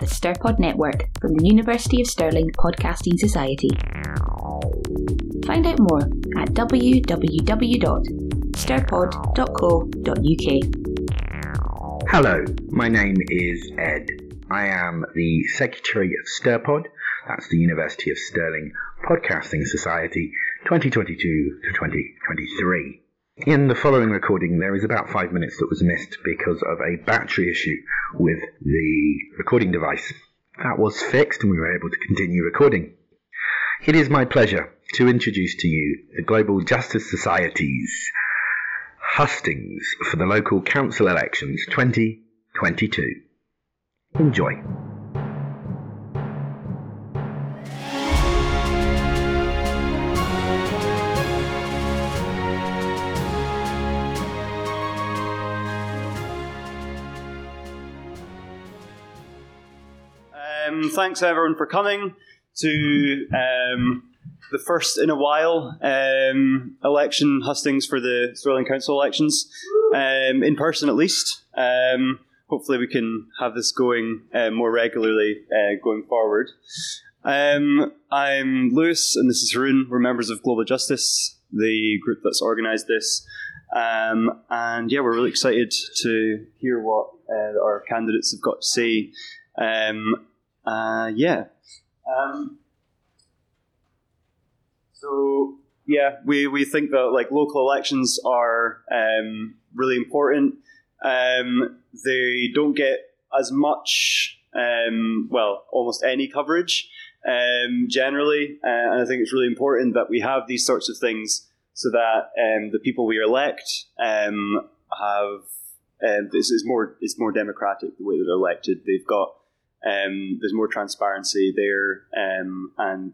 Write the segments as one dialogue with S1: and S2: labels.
S1: the Stirpod Network from the University of Stirling Podcasting Society. Find out more at www.stirpod.co.uk.
S2: Hello, my name is Ed. I am the Secretary of Stirpod, that's the University of Stirling Podcasting Society 2022 to 2023. In the following recording, there is about five minutes that was missed because of a battery issue with the recording device. That was fixed and we were able to continue recording. It is my pleasure to introduce to you the Global Justice Society's hustings for the local council elections 2022. Enjoy.
S3: Um, thanks everyone for coming to um, the first in a while um, election hustings for the Stirling Council elections, um, in person at least. Um, hopefully, we can have this going uh, more regularly uh, going forward. I'm Lewis, and this is Haroon. We're members of Global Justice, the group that's organised this. Um, and yeah, we're really excited to hear what uh, our candidates have got to say. Um, uh, yeah. Um, so yeah, we, we think that like local elections are um, really important. Um, they don't get as much, um, well, almost any coverage um, generally, uh, and I think it's really important that we have these sorts of things so that um, the people we elect have. this is more. It's more democratic the way they're elected. They've got um, there's more transparency there, um, and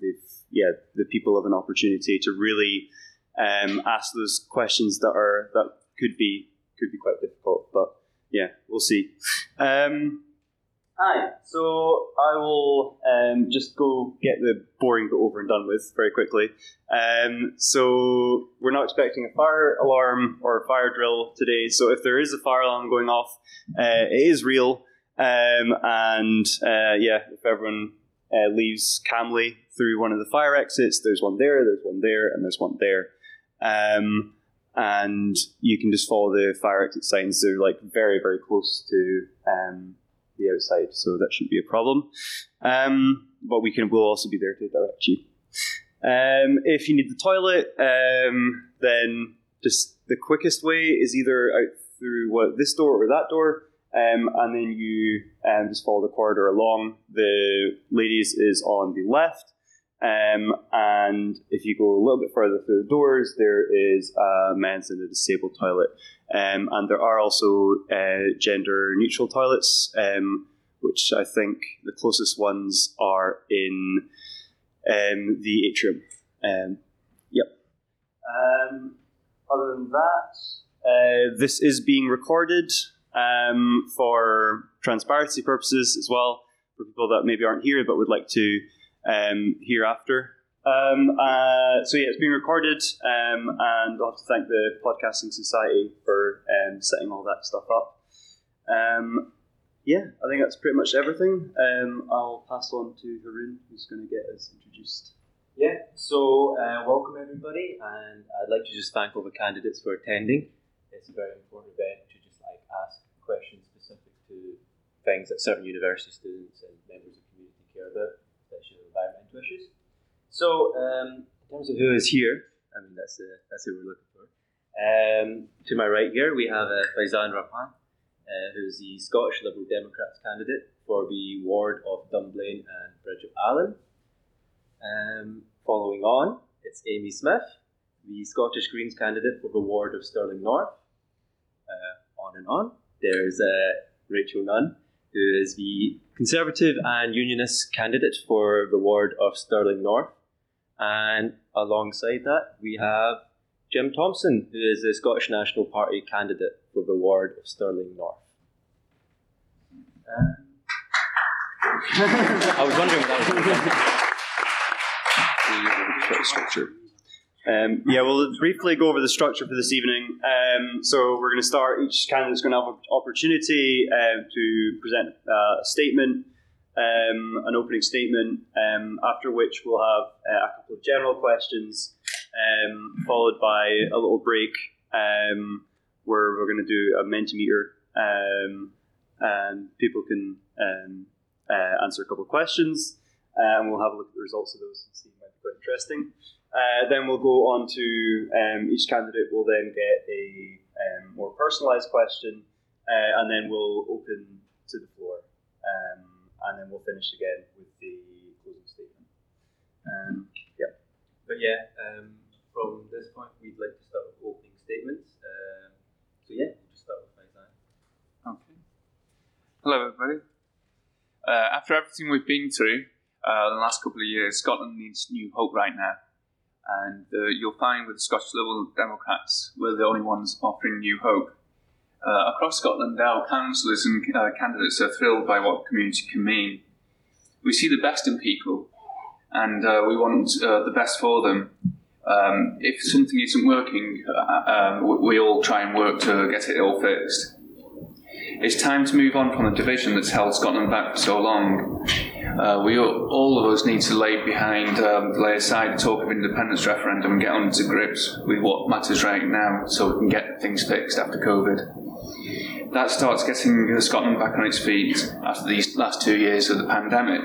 S3: yeah, the people have an opportunity to really um, ask those questions that are that could be could be quite difficult. But yeah, we'll see. Um, hi, so I will um, just go get the boring bit over and done with very quickly. Um, so we're not expecting a fire alarm or a fire drill today. So if there is a fire alarm going off, uh, it is real. Um, and uh, yeah, if everyone uh, leaves calmly through one of the fire exits, there's one there, there's one there, and there's one there. Um, and you can just follow the fire exit signs. They're like very, very close to um, the outside, so that shouldn't be a problem. Um, but we can, we'll also be there to direct you. Um, if you need the toilet, um, then just the quickest way is either out through what this door or that door. Um, and then you um, just follow the corridor along. The ladies is on the left. Um, and if you go a little bit further through the doors, there is a men's and a disabled toilet. Um, and there are also uh, gender neutral toilets, um, which I think the closest ones are in um, the atrium. yep. other than that, uh, this is being recorded um, for transparency purposes as well, for people that maybe aren't here but would like to um, hear after. Um, uh, so yeah, it's being recorded, um, and I'll have to thank the Podcasting Society for um, setting all that stuff up. Um, yeah, I think that's pretty much everything. I'll pass on to Haroon, who's going to get us introduced.
S4: Yeah, so uh, welcome everybody, and I'd like to just thank all the candidates for attending. It's a very important event to just like ask questions specific to things that certain university students and members of the community care about, especially environmental issues. So, um, in terms of who is here, I mean, that's, uh, that's who we're looking for. Um, to my right here, we have uh, Faizan Rahman, uh, who's the Scottish Liberal Democrats candidate for the ward of Dunblane and Bridge of Allan. Um, following on, it's Amy Smith, the Scottish Greens candidate for the ward of Stirling North. Uh, on and on. There's uh, Rachel Nunn, who is the Conservative and Unionist candidate for the ward of Stirling North. And alongside that, we have Jim Thomson, who is the Scottish National Party candidate for the ward of Stirling North. Uh, I was wondering that
S3: was. structure. Um, yeah, we'll briefly go over the structure for this evening. Um, so we're going to start. Each candidate's going to have an opportunity uh, to present uh, a statement um, an opening statement, um, after which we'll have uh, a couple of general questions, um, followed by a little break where we're going to do a Mentimeter and people can uh, answer a couple of questions and we'll have a look at the results of those and see. It might be quite interesting. Uh, then we'll go on to each candidate will then get a more personalised question uh, and then we'll open to the floor and then we'll finish again with the closing statement. Um, yeah.
S4: But yeah, um, from this point, we'd like to start with opening statements. Um, so yeah, we'll just start with Faizan.
S5: Okay. Hello, everybody. Uh, after everything we've been through uh, the last couple of years, Scotland needs new hope right now. And uh, you'll find with the Scottish Liberal Democrats, we're the only ones offering new hope. Uh, across Scotland, our councillors and uh, candidates are thrilled by what community can mean. We see the best in people, and uh, we want uh, the best for them. Um, if something isn't working, uh, um, we all try and work to get it all fixed. It's time to move on from the division that's held Scotland back for so long. Uh, we all, of us need to lay behind, um, lay aside the talk of independence referendum and get on to grips with what matters right now, so we can get things fixed after COVID that starts getting Scotland back on its feet after these last two years of the pandemic.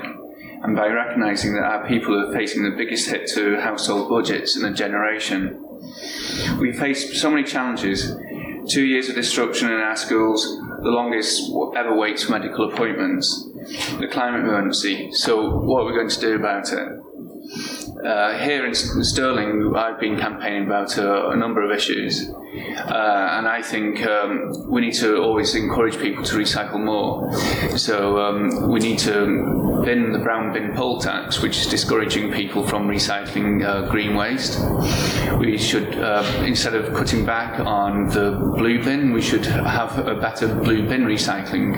S5: And by recognising that our people are facing the biggest hit to household budgets in a generation, we face so many challenges. Two years of disruption in our schools, the longest ever waits for medical appointments, the climate emergency. So, what are we going to do about it? Uh, here in Stirling, I've been campaigning about a, a number of issues, uh, and I think um, we need to always encourage people to recycle more. So um, we need to bin the brown bin poll tax, which is discouraging people from recycling uh, green waste. We should, uh, instead of cutting back on the blue bin, we should have a better blue bin recycling.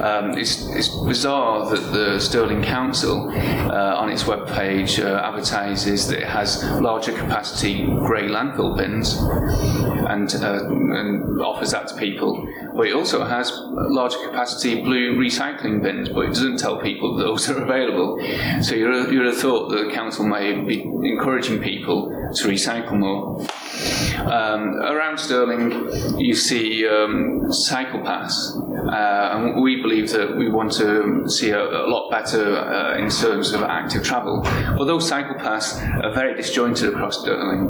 S5: Um, it's, it's, bizarre that the Stirling Council, uh, on its webpage, uh, advertises that it has larger capacity grey landfill bins and, uh, and offers that to people. But it also has larger capacity blue recycling bins, but it doesn't tell people those are available. So you'd, you'd have thought that the council may be encouraging people to recycle more. Um, around Stirling, you see um, Cycle paths, uh, and we believe that we want to see a, a lot better uh, in terms of active travel. Although Cycle paths are very disjointed across Stirling.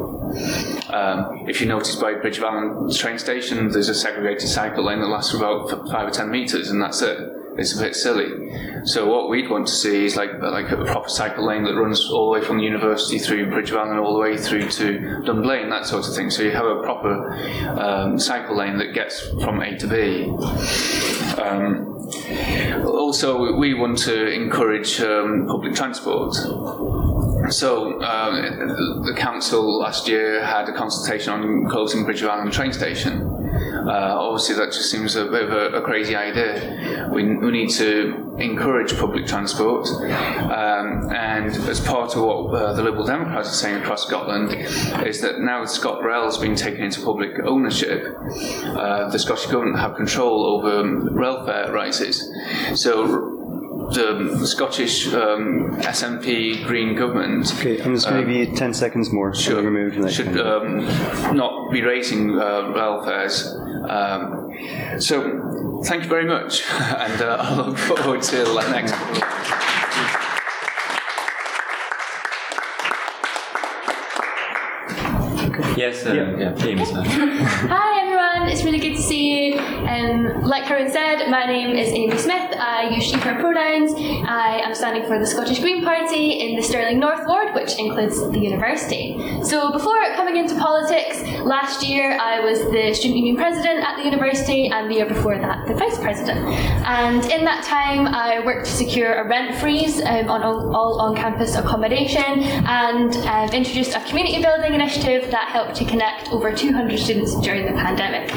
S5: Um, if you notice by Bridge of train station, there's a segregated cycle lane that lasts for about five or ten metres, and that's it. It's a bit silly. So what we'd want to see is like like a proper cycle lane that runs all the way from the university through Bridge Allan all the way through to Dunblane, that sort of thing. So you have a proper um, cycle lane that gets from A to B. Um, also, we want to encourage um, public transport. So, uh, the council last year had a consultation on closing Bridge of Allan train station. Uh, obviously, that just seems a bit of a, a crazy idea. We, we, need to encourage public transport, um, and as part of what uh, the Liberal Democrats are saying across Scotland, is that now ScotRail has been taken into public ownership, uh, the Scottish Government have control over rail fare rises. So the Scottish um, SNP Green government.
S3: Okay, just going to give you 10 seconds more.
S5: Should,
S3: remove
S5: should um, not be raising uh, rail fares. Um, so, thank you very much, and uh, I look forward to the next.
S4: Yes, uh, yeah, yeah, Amy's
S6: Hi everyone, it's really good to see you. Um, like Karen said, my name is Amy Smith. I use she, her pronouns. I am standing for the Scottish Green Party in the Stirling North Ward, which includes the university. So before coming into politics, last year I was the student union president at the university, and the year before that, the vice president. And in that time, I worked to secure a rent freeze um, on all, all on-campus accommodation, and um, introduced a community building initiative that helped to connect over 200 students during the pandemic.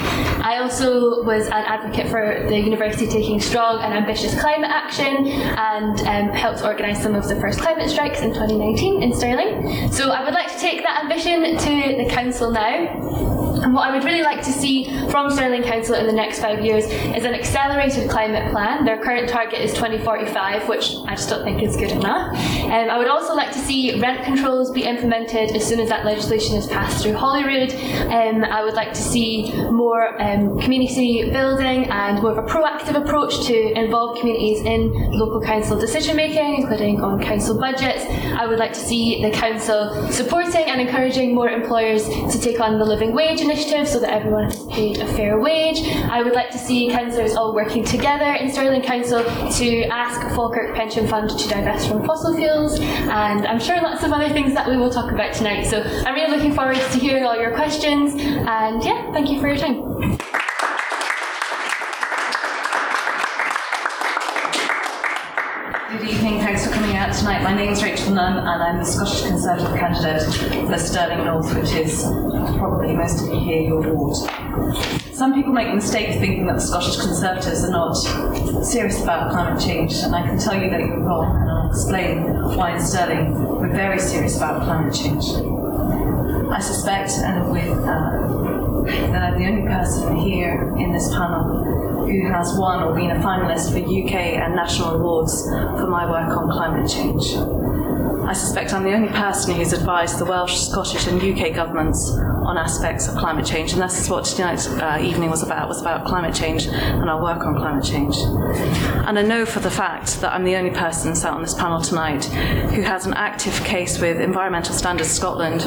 S6: I also was an advocate for the university taking strong and ambitious climate action and um, helped organise some of the first climate strikes in 2019 in Stirling. So I would like to take that ambition to the council now And what I would really like to see from Stirling Council in the next five years is an accelerated climate plan. Their current target is 2045, which I just don't think is good enough. Um, I would also like to see rent controls be implemented as soon as that legislation is passed through Holyrood. Um, I would like to see more um, community building and more of a proactive approach to involve communities in local council decision making, including on council budgets. I would like to see the council supporting and encouraging more employers to take on the living wage initiative so that everyone is paid a fair wage. I would like to see councillors all working together in Stirling Council to ask Falkirk Pension Fund to divest from fossil fuels, and I'm sure lots of other things that we will talk about tonight. So I'm really looking forward to hearing all your questions, and yeah, thank you for your time.
S7: Good evening, thanks for coming out tonight. My name is Rachel Nunn and I'm the Scottish Conservative candidate for Stirling North, which is probably most of you here your ward. Some people make the mistake of thinking that the Scottish Conservatives are not serious about climate change, and I can tell you that you're wrong, and I'll explain why in Stirling we're very serious about climate change. I suspect, and with uh, that I'm the only person here in this panel who has won or been a finalist for UK and national awards for my work on climate change. I suspect I'm the only person who's advised the Welsh, Scottish, and UK governments on aspects of climate change, and this is what tonight's uh, evening was about. Was about climate change and our work on climate change. And I know for the fact that I'm the only person sat on this panel tonight who has an active case with Environmental Standards Scotland,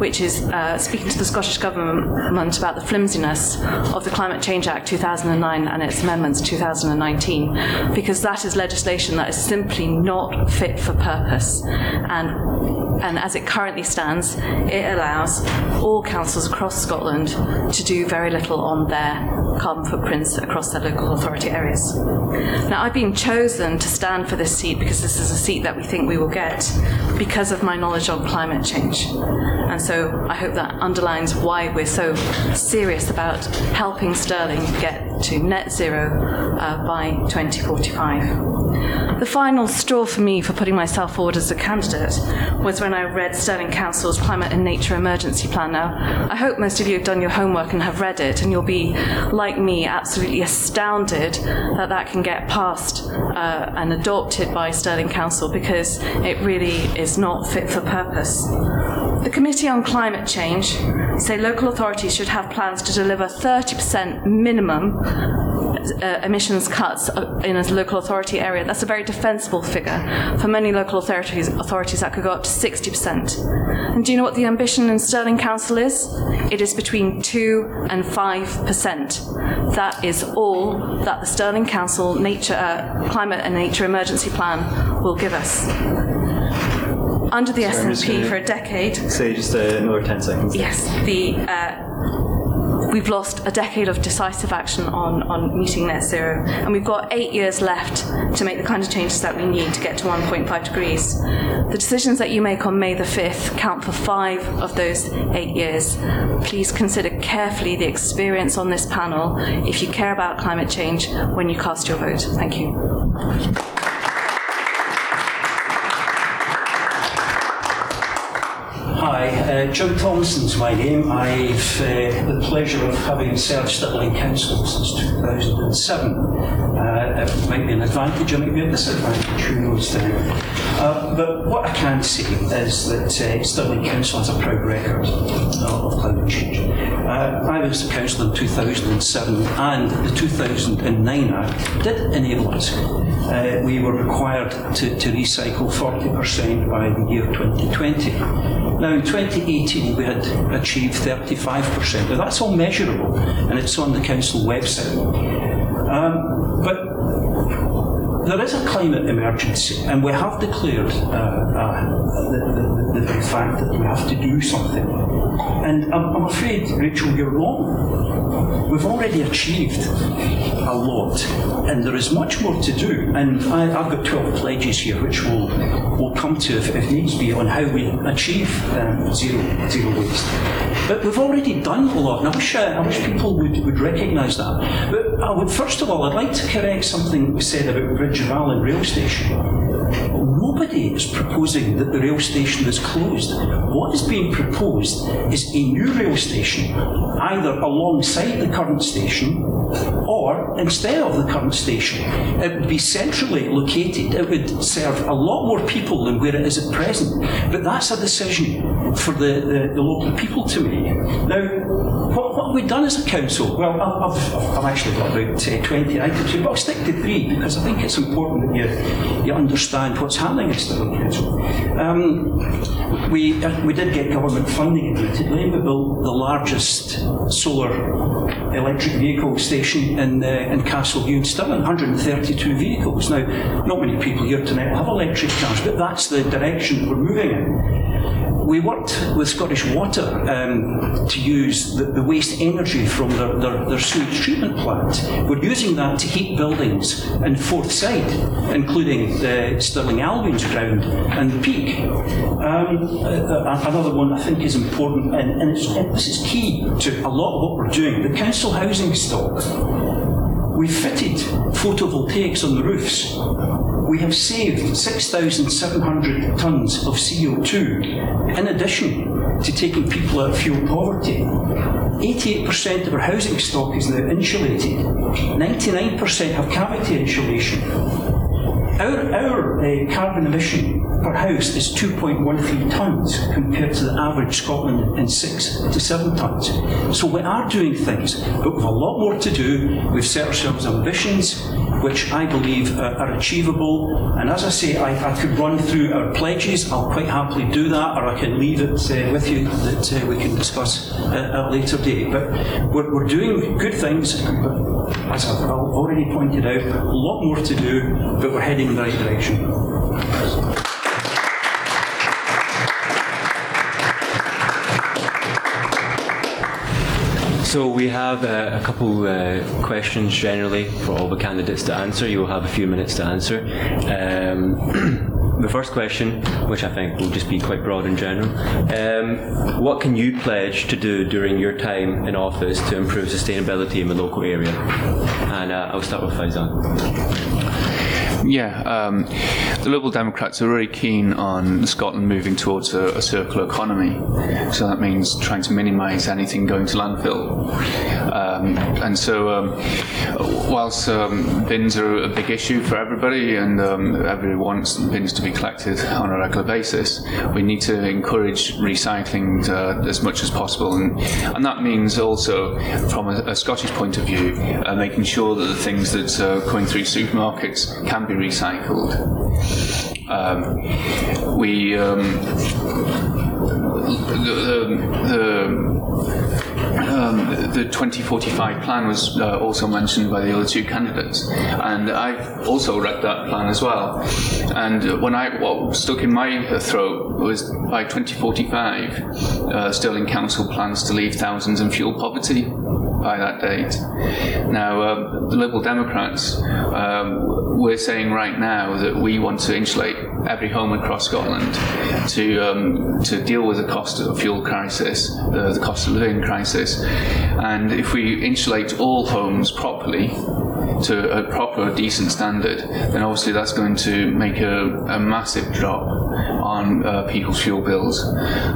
S7: which is uh, speaking to the Scottish government about the flimsiness of the Climate Change Act 2009 and its amendments 2019, because that is legislation that is simply not fit for purpose and, and as it currently stands, it allows all councils across Scotland to do very little on their carbon footprints across their local authority areas. Now, I've been chosen to stand for this seat because this is a seat that we think we will get because of my knowledge on climate change. And so I hope that underlines why we're so serious about helping Stirling get to net zero uh, by 2045. The final straw for me for putting myself forward as a candidate was when I read Stirling Council's Climate and Nature Emergency Plan. Now, I hope most of you have done your homework and have read it, and you'll be, like me, absolutely astounded that that can get passed uh, and adopted by Stirling Council because it really is not fit for purpose. The Committee on Climate Change say local authorities should have plans to deliver 30% minimum uh, emissions cuts uh, in a local authority area. That's a very defensible figure. For many local authorities, authorities that could go up to 60%. And do you know what the ambition in Stirling Council is? It is between 2 and 5%. That is all that the Stirling Council nature, uh, Climate and Nature Emergency Plan will give us under the SNP for a decade.
S4: Say just uh, another 10 seconds.
S7: Yes, the uh, we've lost a decade of decisive action on, on meeting net zero, and we've got eight years left to make the kind of changes that we need to get to 1.5 degrees. The decisions that you make on May the 5th count for five of those eight years. Please consider carefully the experience on this panel if you care about climate change when you cast your vote. Thank you.
S8: Uh, John Thomson's my name. I've uh, the pleasure of having served Stirling Council since 2007. Uh, it might be an advantage, it might be a disadvantage, who knows then. Uh, but what I can say is that uh, Stirling Council has a proud record of climate change. Uh, I was the council in 2007 and the 2009 Act did enable us. Uh, we were required to, to recycle 40% by the year 2020. Now, in 2018, we had achieved 35%. Now, that's all measurable, and it's on the council website. Um, but there is a climate emergency, and we have declared uh, uh, the, the, the, fact that we have to do something. And I'm, I'm afraid, Rachel, you're wrong. We've already achieved a lot, and there is much more to do. And I, I've got 12 pledges here, which we'll, we'll come to if, if needs be, on how we achieve um, zero, zero waste. But we've already done a lot, and I wish, uh, I wish people would, would recognise that. But I would, first of all, I'd like to correct something we said about Bridge of Allan rail station. Nobody is proposing that the rail station is closed. What is being proposed is a new rail station, either alongside the current station or instead of the current station. It would be centrally located. It would serve a lot more people than where it is at present. But that's a decision for the, the, the local people to make. Now, what, what we've we done as a council? Well, I've, I've, I've actually got about uh, 20 items here, but I'll stick to three because I think it's important that you, you understand what's happening at Stirling Council. Um, we, uh, we did get government funding, admittedly. We built the largest solar electric vehicle station in, uh, in Castleview in Stirling, 132 vehicles. Now, not many people here tonight will have electric cars, but that's the direction we're moving in we worked with Scottish Water um, to use the, the, waste energy from their, their, their, sewage treatment plant. We're using that to heat buildings in Forthside, including the Stirling Albion's ground and the Peak. Um, another one I think is important, and, and this is key to a lot of what we're doing. The council housing stock. We fitted photovoltaics on the roofs we have saved 6,700 tonnes of CO2 in addition to taking people out of fuel poverty. 88% of our housing stock is now insulated. 99% have cavity insulation. Our, our uh, carbon emission per house is 2.13 tonnes compared to the average Scotland in 6 to 7 tonnes. So we are doing things, but we've a lot more to do. We've set ourselves ambitions which I believe uh, are achievable. And as I say, I, I, could run through our pledges. I'll quite happily do that, or I can leave it uh, with you that uh, we can discuss at a later date. But we're, we're doing good things, but as I've already pointed out, a lot more to do, but we're heading in the right direction.
S4: So we have uh, a couple uh, questions generally for all the candidates to answer. You will have a few minutes to answer. Um, the first question, which I think will just be quite broad in general, um, what can you pledge to do during your time in office to improve sustainability in the local area? And uh, I'll start with Faizan.
S5: Yeah, um, the Liberal Democrats are really keen on Scotland moving towards a, a circular economy. So that means trying to minimise anything going to landfill. Um, and so, um, whilst um, bins are a big issue for everybody and um, everyone wants bins to be collected on a regular basis, we need to encourage recycling uh, as much as possible. And, and that means also, from a, a Scottish point of view, uh, making sure that the things that are going through supermarkets can be recycled. Um, we um, the, the, the, um, the 2045 plan was uh, also mentioned by the other two candidates, and I've also read that plan as well. And when I what stuck in my throat was by 2045, uh, Stirling Council plans to leave thousands in fuel poverty by that date. Now, uh, the Liberal Democrats, um, we're saying right now that we want to insulate every home across Scotland to um, to deal with the cost of fuel crisis, uh, the cost of living crisis, and if we insulate all homes properly to a proper, decent standard, then obviously that's going to make a, a massive drop on uh, people's fuel bills.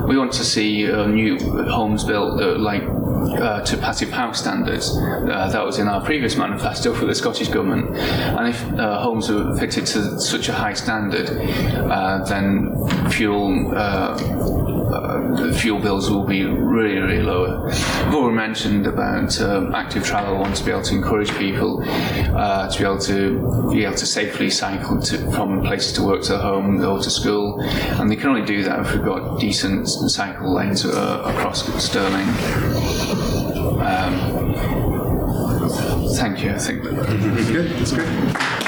S5: We want to see uh, new homes built that like uh, to passive house standards. Uh, that was in our previous manifesto for the Scottish Government. And if uh, homes are fitted to such a high standard, uh, then fuel uh, uh, fuel bills will be really, really lower. I've already mentioned about um, active travel. I want to be able to encourage people to be able to be able to safely cycle to, from places to work to home or to school, and they can only do that if we've got decent cycle lanes across Stirling. Um, thank you. I think
S2: that's good. That's good.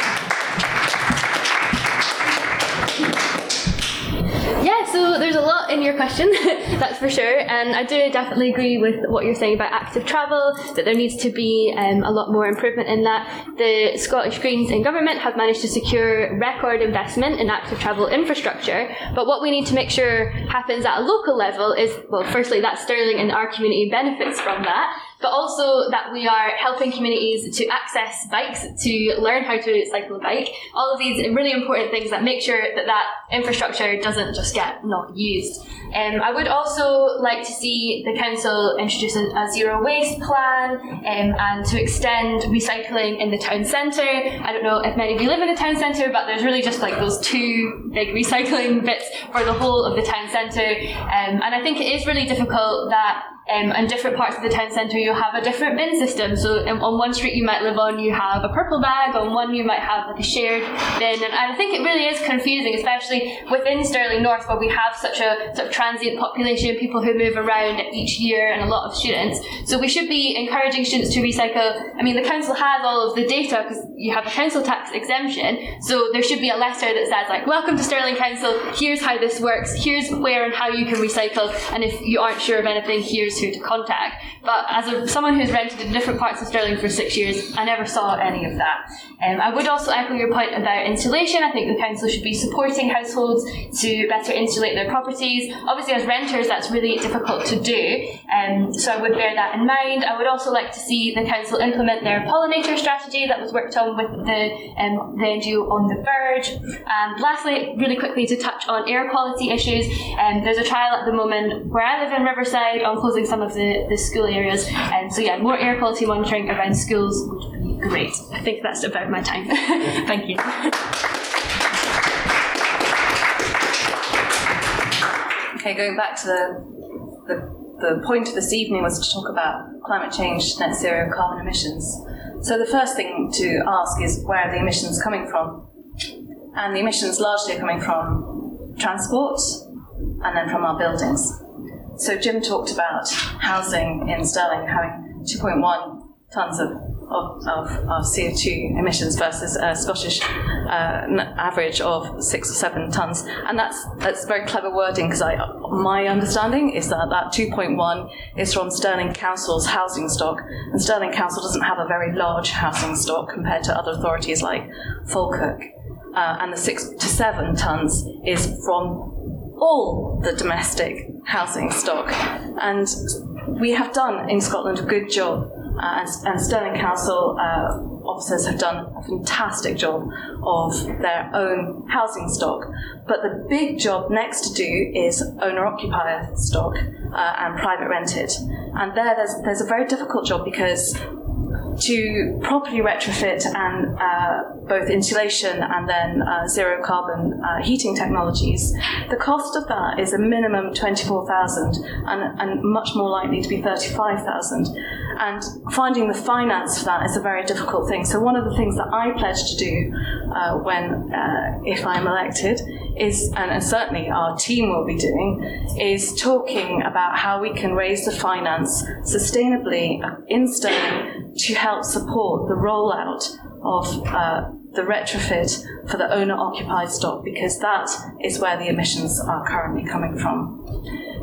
S6: So there's a lot in your question, that's for sure. And I do definitely agree with what you're saying about active travel, that there needs to be um, a lot more improvement in that. The Scottish Greens in government have managed to secure record investment in active travel infrastructure. But what we need to make sure happens at a local level is, well, firstly, that Stirling and our community benefits from that. But also that we are helping communities to access bikes, to learn how to cycle a bike. All of these really important things that make sure that that infrastructure doesn't just get not used. Um, I would also like to see the council introduce a, zero waste plan um, and to extend recycling in the town centre. I don't know if many of you live in the town centre, but there's really just like those two big recycling bits for the whole of the town centre. Um, and I think it is really difficult that um, in different parts of the town centre you have a different bin system. So um, on one street you might live on, you have a purple bag. On one you might have like a shared bin, and I think it really is confusing, especially within Stirling North where we have such a sort of transient population, people who move around each year, and a lot of students. So we should be encouraging students to recycle. I mean, the council has all of the data because you have a council tax exemption, so there should be a letter that says like, "Welcome to Stirling Council. Here's how this works. Here's where and how you can recycle, and if you aren't sure of anything, here's who to contact. But as a, someone who's rented in different parts of Stirling for six years, I never saw any of that. Um, I would also echo your point about insulation. I think the council should be supporting households to better insulate their properties. Obviously, as renters, that's really difficult to do, um, so I would bear that in mind. I would also like to see the council implement their pollinator strategy that was worked on with the, um, the NGO on the verge. And lastly, really quickly to touch on air quality issues, um, there's a trial at the moment where I live in Riverside on closing some of the, the school areas. And so, yeah, more air quality monitoring around schools would be great. I think that's about my time. Thank you.
S7: Okay, going back to the, the the point of this evening was to talk about climate change, net zero carbon emissions. So the first thing to ask is where are the emissions coming from? And the emissions largely are coming from transport and then from our buildings. So Jim talked about housing in Stirling having 2.1 tonnes of, of, of, of, CO2 emissions versus a Scottish uh, average of six or seven tonnes. And that's, that's very clever wording because my understanding is that that 2.1 is from Stirling Council's housing stock. And Stirling Council doesn't have a very large housing stock compared to other authorities like Falkirk. Uh, and the six to seven tonnes is from all the domestic housing stock. And we have done in Scotland a good job, uh, and, and, Stirling Council uh, officers have done a fantastic job of their own housing stock. But the big job next to do is owner occupier stock uh, and private rented. And there, there's, there's a very difficult job because to properly retrofit and uh, both insulation and then uh, zero carbon uh, heating technologies, the cost of that is a minimum 24,000 and, and much more likely to be 35,000. And finding the finance for that is a very difficult thing. So one of the things that I pledge to do uh, when, uh, if I'm elected, is, and, certainly our team will be doing, is talking about how we can raise the finance sustainably in Stirling to help support the rollout of uh, the retrofit for the owner occupied stock because that is where the emissions are currently coming from.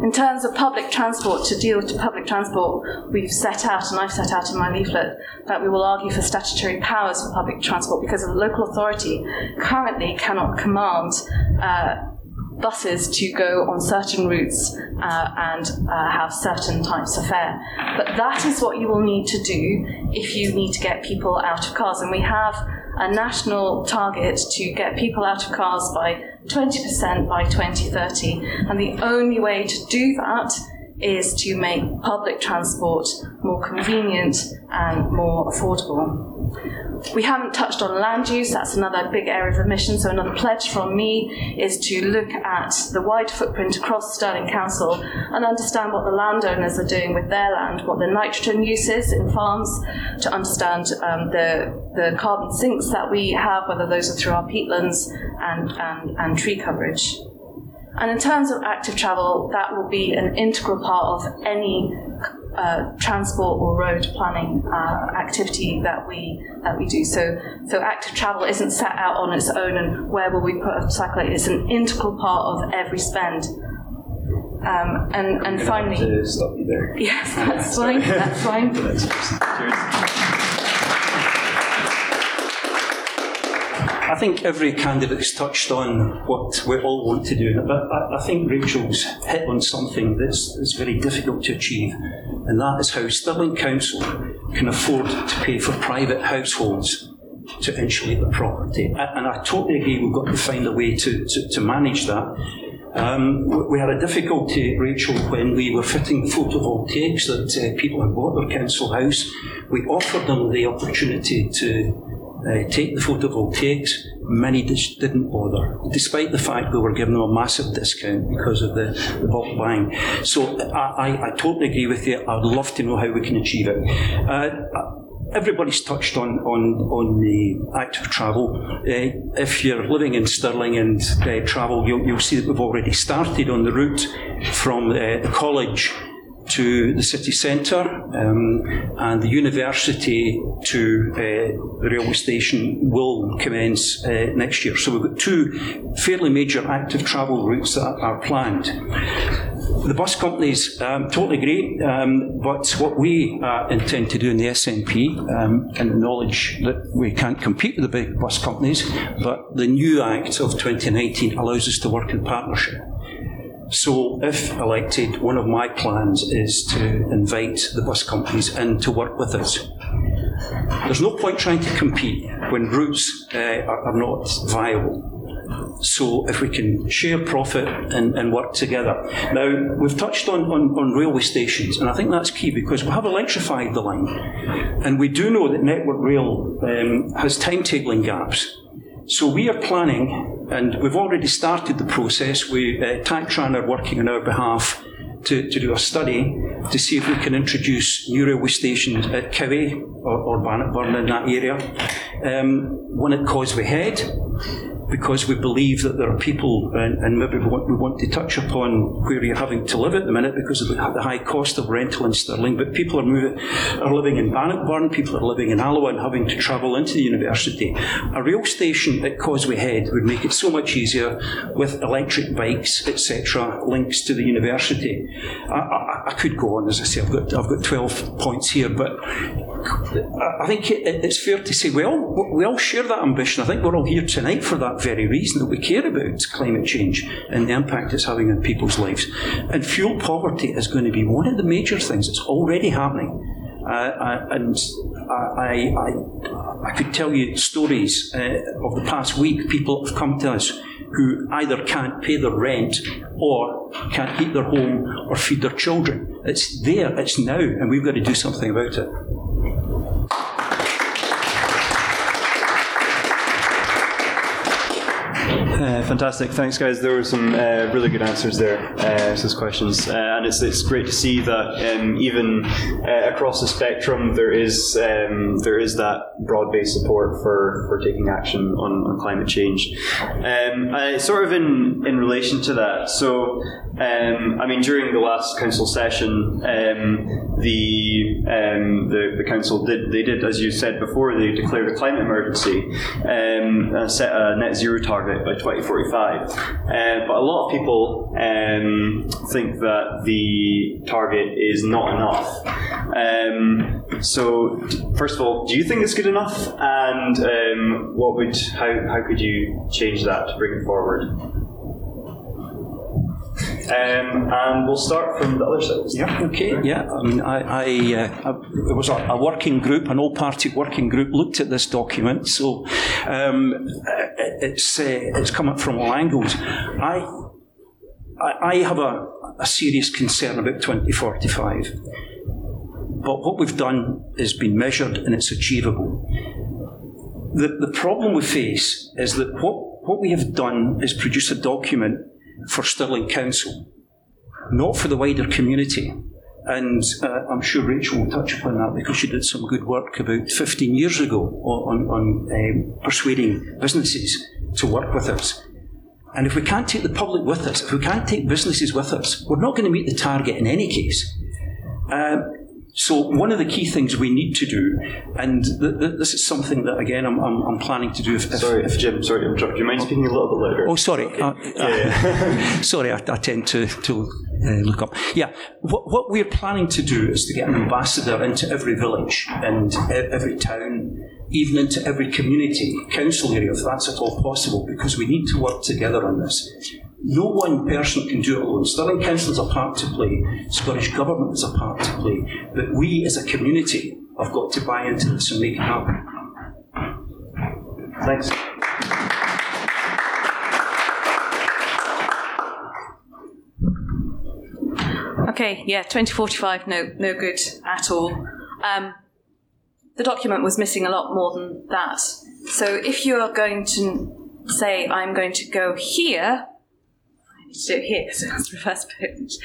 S7: In terms of public transport, to deal with public transport, we've set out, and I've set out in my leaflet, that we will argue for statutory powers for public transport because the local authority currently cannot command uh, buses to go on certain routes uh, and uh, have certain types of fare. But that is what you will need to do if you need to get people out of cars. And we have a national target to get people out of cars by 20% by 2030. And the only way to do that is to make public transport more convenient and more affordable. We haven't touched on land use, that's another big area of emission. So, another pledge from me is to look at the wide footprint across Stirling Council and understand what the landowners are doing with their land, what the nitrogen use is in farms, to understand um, the, the carbon sinks that we have, whether those are through our peatlands and, and, and tree coverage. And in terms of active travel, that will be an integral part of any uh, transport or road planning uh, activity that we that we do. So, so active travel isn't set out on its own, and where will we put a cycle? It's an integral part of every spend. Um, and and finally,
S4: to stop you there.
S7: Yes, that's fine. That's fine.
S8: I think every candidate has touched on what we all want to do, but I, I think Rachel's hit on something that's, that's very difficult to achieve, and that is how Stirling Council can afford to pay for private households to insulate the property. And I totally agree we've got to find a way to, to, to manage that. Um, we had a difficulty, Rachel, when we were fitting photovoltaics that uh, people had bought their council house. We offered them the opportunity to uh, take the photovoltaics. Many just didn't bother, despite the fact we were giving them a massive discount because of the, the bulk buying. So I, I, I totally agree with you. I'd love to know how we can achieve it. Uh, everybody's touched on on on the active travel. Uh, if you're living in Stirling and uh, travel, you'll, you'll see that we've already started on the route from uh, the college to the city centre um, and the university to uh, the railway station will commence uh, next year. So we've got two fairly major active travel routes that are planned. The bus companies um, totally agree, um, but what we uh, intend to do in the SNP, um, and the knowledge that we can't compete with the big bus companies, but the new Act of 2019 allows us to work in partnership. So, if elected, one of my plans is to invite the bus companies in to work with us. There's no point trying to compete when routes uh, are, are not viable. So if we can share profit and, and work together. Now, we've touched on, on, on, railway stations, and I think that's key because we have electrified the line. And we do know that Network Rail um, has timetabling gaps. So we are planning, and we've already started the process. We, uh, TACTRAN are working on our behalf to, to do a study to see if we can introduce new railway stations at Cowie or, or in that area. Um, one at Causewayhead, because we believe that there are people, and, and maybe we want, we want, to touch upon where you're having to live at the minute because of the, high cost of rental in Stirling, but people are moving, are living in Bannockburn, people are living in Alloa and having to travel into the university. A rail station at Causewayhead would make it so much easier with electric bikes, etc., links to the university. I, I, I, could go on, as I say, I've got, I've got 12 points here, but I think it, it's fair to say we all, we all share that ambition. I think we're all here tonight for that very reason that we care about climate change and the impact it's having on people's lives. And fuel poverty is going to be one of the major things that's already happening. Uh, and I, I, I, could tell you stories uh, of the past week. People have come to us who either can't pay their rent or can't heat their home or feed their children. It's there, it's now, and we've got to do something about it.
S3: Uh, fantastic. Thanks, guys. There were some uh, really good answers there uh, to those questions. Uh, and it's, it's great to see that um, even uh, across the spectrum, there is um, there is that broad based support for, for taking action on, on climate change. Um, sort of in, in relation to that, so um, I mean, during the last council session, um, the, um, the the council did they did, as you said before, they declared a climate emergency and set a net zero target by 2045. Uh, but a lot of people um, think that the target is not enough. Um, so, first of all, do you think it's good enough? And what would how how could you change that to bring it forward? Um, and we'll start from the other side.
S8: Yeah, okay, yeah. I mean, I, I, uh, it was a, a, working group, an all-party working group, looked at this document. So um, it's uh, it's coming from all angles. I I, I have a, a serious concern about 2045. But what we've done is been measured and it's achievable. The, the problem we face is that what, what we have done is produce a document for Stirling Council, not for the wider community. And uh, I'm sure Rachel will touch upon that because she did some good work about 15 years ago on, on um, persuading businesses to work with us. And if we can't take the public with us, if we can't take businesses with us, we're not going to meet the target in any case. Um, so one of the key things we need to do, and th- th- this is something that again I'm, I'm, I'm planning to do. If,
S3: sorry, if, Jim. Sorry, I'm Do you mind speaking a little bit louder?
S8: Oh, sorry. Okay. Uh, yeah, yeah. sorry, I, I, tend to to uh, look up. Yeah, what, what we're planning to do is to get an ambassador into every village and every town even into every community council area, if that's at all possible, because we need to work together on this. No one person can do it alone. Stirling Council has a part to play, Scottish Government has a part to play, but we as a community have got to buy into this and make it happen.
S3: Thanks.
S7: Okay, yeah, 2045, no, no good at all. Um, the document was missing a lot more than that. So if you are going to say, I'm going to go here, do here, so that's the first page,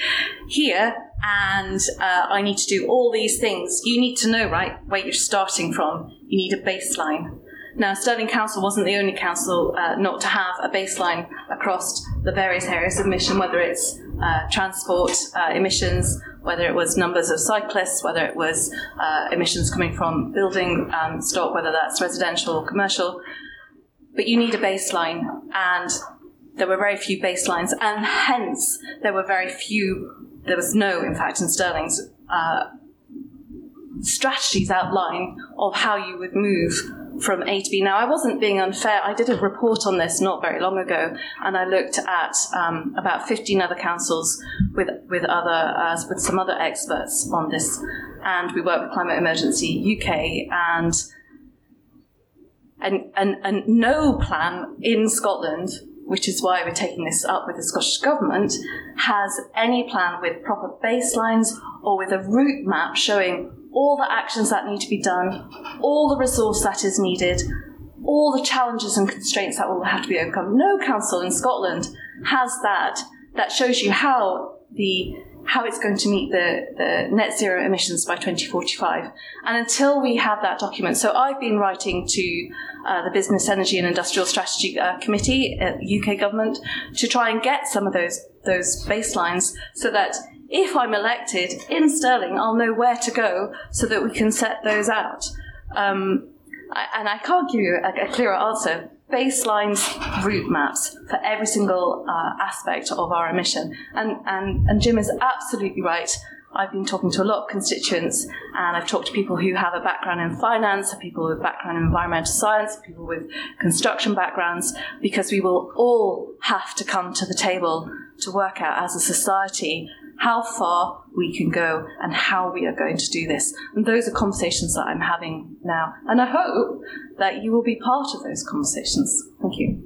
S7: here, and uh, I need to do all these things, you need to know, right, where you're starting from. You need a baseline. Now, Stirling Council wasn't the only council uh, not to have a baseline across the various areas of emission, whether it's uh, transport uh, emissions, whether it was numbers of cyclists, whether it was uh, emissions coming from building um, stock, whether that's residential or commercial. But you need a baseline, and there were very few baselines, and hence there were very few, there was no, in fact, in Stirling's uh, strategies outline of how you would move from A to B. Now, I wasn't being unfair. I did a report on this not very long ago, and I looked at um, about 15 other councils with with other uh, with some other experts on this, and we worked with Climate Emergency UK and. And, and, and no plan in Scotland which is why we're taking this up with the Scottish Government, has any plan with proper baselines or with a route map showing all the actions that need to be done, all the resource that is needed, all the challenges and constraints that will have to be overcome. No council in Scotland has that that shows you how the how it's going to meet the, the net zero emissions by 2045. And until we have that document, so I've been writing to uh, the Business, Energy and Industrial Strategy uh, Committee at UK government to try and get some of those those baselines so that if I'm elected in Stirling, I'll know where to go so that we can set those out. Um, I, and I can't give you a, a, clearer answer. Baselines, route maps for every single uh, aspect of our emission. And, and, and Jim is absolutely right. I've been talking to a lot of constituents, and I've talked to people who have a background in finance, people with background in environmental science, people with construction backgrounds, because we will all have to come to the table to work out as a society how far we can go and how we are going to do this. And those are conversations that I'm having now. And I hope that you will be part of those conversations. Thank you.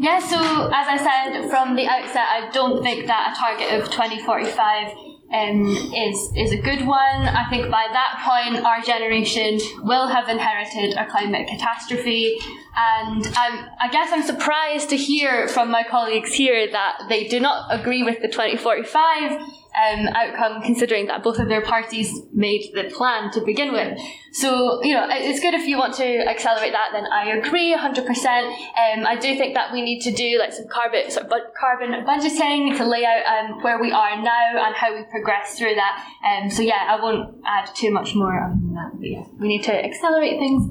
S6: Yeah, so as I said from the outset, I don't think that a target of 2045 um, is is a good one. I think by that point, our generation will have inherited a climate catastrophe, and um, I guess I'm surprised to hear from my colleagues here that they do not agree with the 2045 um, outcome, considering that both of their parties made the plan to begin with. So, you know, it's good if you want to accelerate that, then I agree 100%. Um, I do think that we need to do like some carbon, sort of carbon budgeting to lay out um, where we are now and how we progress through that. Um, so, yeah, I won't add too much more on that. But yeah, we need to accelerate things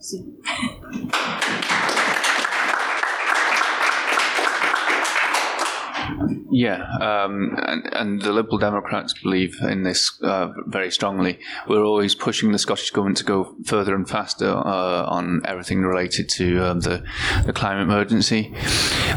S6: soon.
S5: Yeah, um, and, and, the Liberal Democrats believe in this uh, very strongly. We're always pushing the Scottish Government to go further and faster uh, on everything related to um, the, the, climate emergency.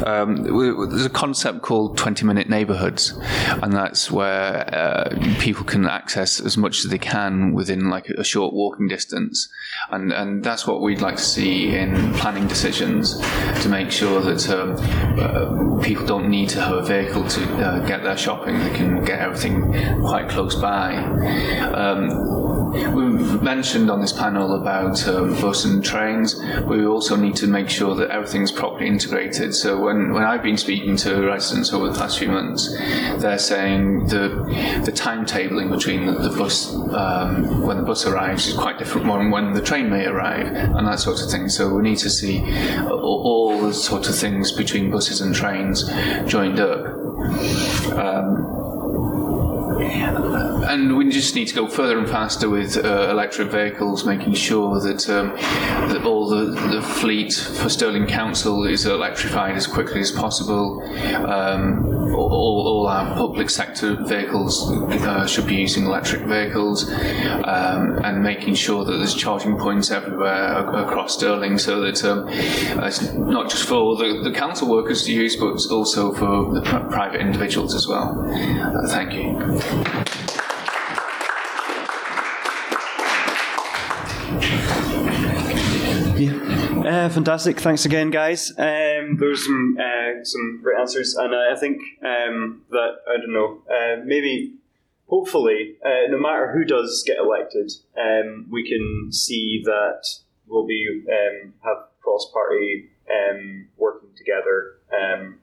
S5: Um, there's a concept called 20 minute neighbourhoods, and that's where uh, people can access as much as they can within like a short walking distance. And, and that's what we'd like to see in planning decisions to make sure that um, uh, people don't need to have a vehicle to uh, get their shopping. They can get everything quite close by. Um, we mentioned on this panel about um, bus and trains. We also need to make sure that everything's properly integrated. So when, when I've been speaking to residents over the past few months, they're saying the the timetabling between the, the bus um, when the bus arrives is quite different from when the train may arrive and that sort of thing. So we need to see all, all the sort of things between buses and trains joined up. And we just need to go further and faster with uh, electric vehicles, making sure that, um, that all the, the fleet for Stirling Council is electrified as quickly as possible. Um, all, all our public sector vehicles uh, should be using electric vehicles, um, and making sure that there's charging points everywhere across Stirling, so that um, it's not just for the, the council workers to use, but also for the pri- private individuals as well. Uh, thank you.
S3: Uh, fantastic. Thanks again, guys. Um, there's some uh, some great answers, and I think um, that I don't know. Uh, maybe, hopefully, uh, no matter who does get elected, um, we can see that we'll be um, have cross party um, working together um,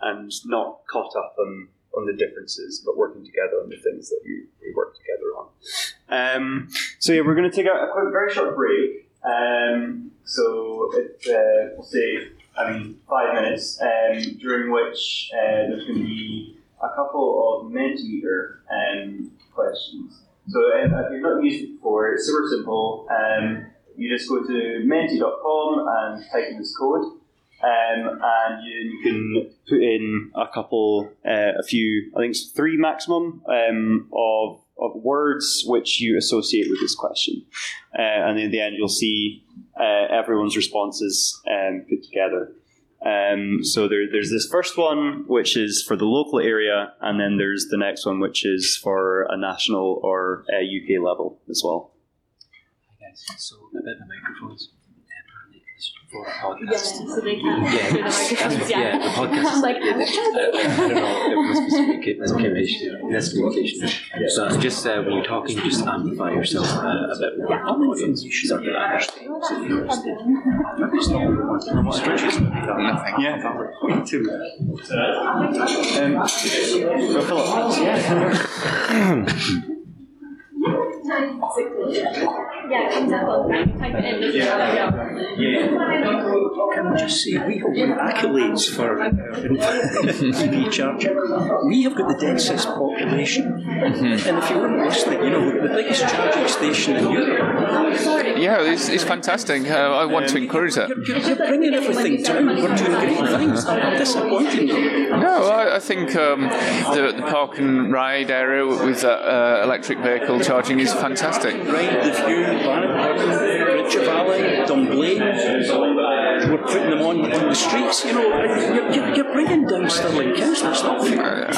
S3: and not caught up on on the differences, but working together on the things that we, we work together on. So yeah, we're going to take a, a quick, very short break. Um, so it, uh, we'll say, I mean, five minutes, um, during which uh, there's going to be a couple of Mentimeter um, questions. So uh, if you've not used it before, it's super simple. Um, you just go to menti.com and type in this code. Um, and you, you can put in a couple, uh, a few, I think it's three maximum um, of, of words which you associate with this question. Uh, and in the end, you'll see uh, everyone's responses um, put together. Um, so there, there's this first one, which is for the local area, and then there's the next one, which is for a national or a UK level as well.
S4: Guys, so about the microphones. For a
S6: Yeah,
S4: podcast.
S6: so they can
S4: Yeah,
S6: through the
S4: that's- that's
S6: microphones.
S4: what-
S6: Yeah,
S4: yeah, the podcast
S6: I'm like,
S4: is-
S6: how much
S4: I, I don't know, it must be communica- miscommunication. Miscommunication. So just uh, when you're talking, just amplify yourself uh, a bit more. The audience sort of understands. So you understand.
S5: Nothing.
S3: Yeah. Um, so Philip.
S6: Yeah, exactly. Type it in. Yeah.
S8: Can I just say, we have won accolades for uh, EV charging. We have got the densest population. And if you weren't listening, you know, the biggest charging station in Europe.
S5: Yeah, it's, it's fantastic. Uh, I want to encourage that.
S8: You're, you're, you're bringing everything down. We're doing great things. I'm disappointing you.
S5: No, I, I think um, the, the park and ride area with that uh, electric vehicle charging is fantastic.
S8: Right, the view, Bannockburn, Valley, Dunblane. We're putting them on, on the streets, you know. You're, you're, you're bringing down Stirling Council. It's not fair.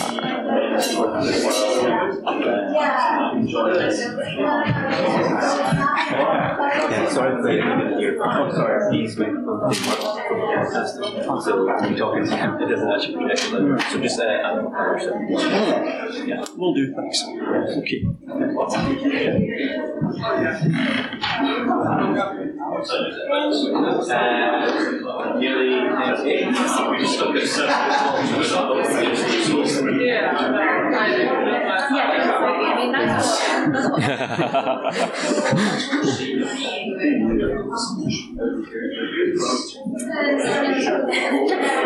S4: Yeah, sorry for your oh, sorry, these microphones didn't work for the podcast. So when you're talking to him, it doesn't actually project the level. So just uh, amplify yourself. Yeah.
S8: Will do, thanks. Okay.
S4: Uh, nearly next day. We just look
S6: I mean, that's, that's what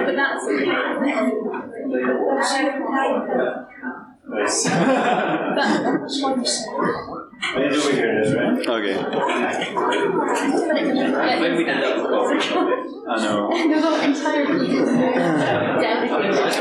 S6: but that's
S3: Okay.
S4: When we did that before.
S3: I know.
S6: the whole entire dedicated.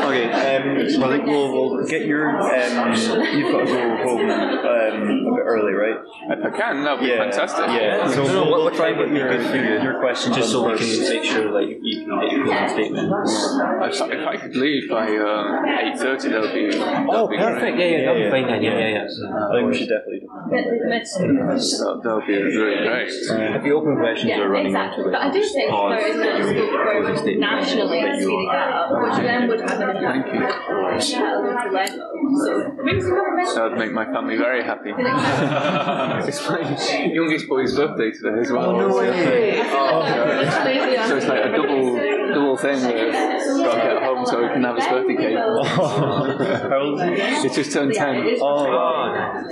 S3: Okay, um, well, I think we'll, we'll get your. Um, you've got to go home um, a bit early, right?
S5: If I can, that would be
S3: Yeah.
S5: fantastic.
S3: Yeah. So
S4: No, no,
S3: we'll, we'll try and
S4: time
S3: get your,
S4: would
S3: your, your questions
S4: Just so we can make sure like you can get your closing statement.
S5: If, if I could leave by um, 8.30, that would be, that
S4: Oh,
S5: would be
S4: perfect.
S5: great.
S4: Yeah, yeah, that'll be fine then. Yeah, yeah, yeah. So,
S3: I think we should definitely do
S5: That, that would be really great.
S4: If the open questions
S6: Yeah,
S4: are running
S6: exactly.
S4: into
S6: But I do think
S4: pause.
S6: there is no scope for nationally speeding that up, which then would have an impact
S5: Thank you.
S6: at a local level. So maybe some government.
S5: That would make my family very happy. it's my youngest boy's birthday today as well.
S6: Oh, no way.
S5: Oh, so, so it's like a double double thing where I've got to get home so we can have his birthday cake.
S3: How old is he?
S5: It's just turned 10.
S3: Oh,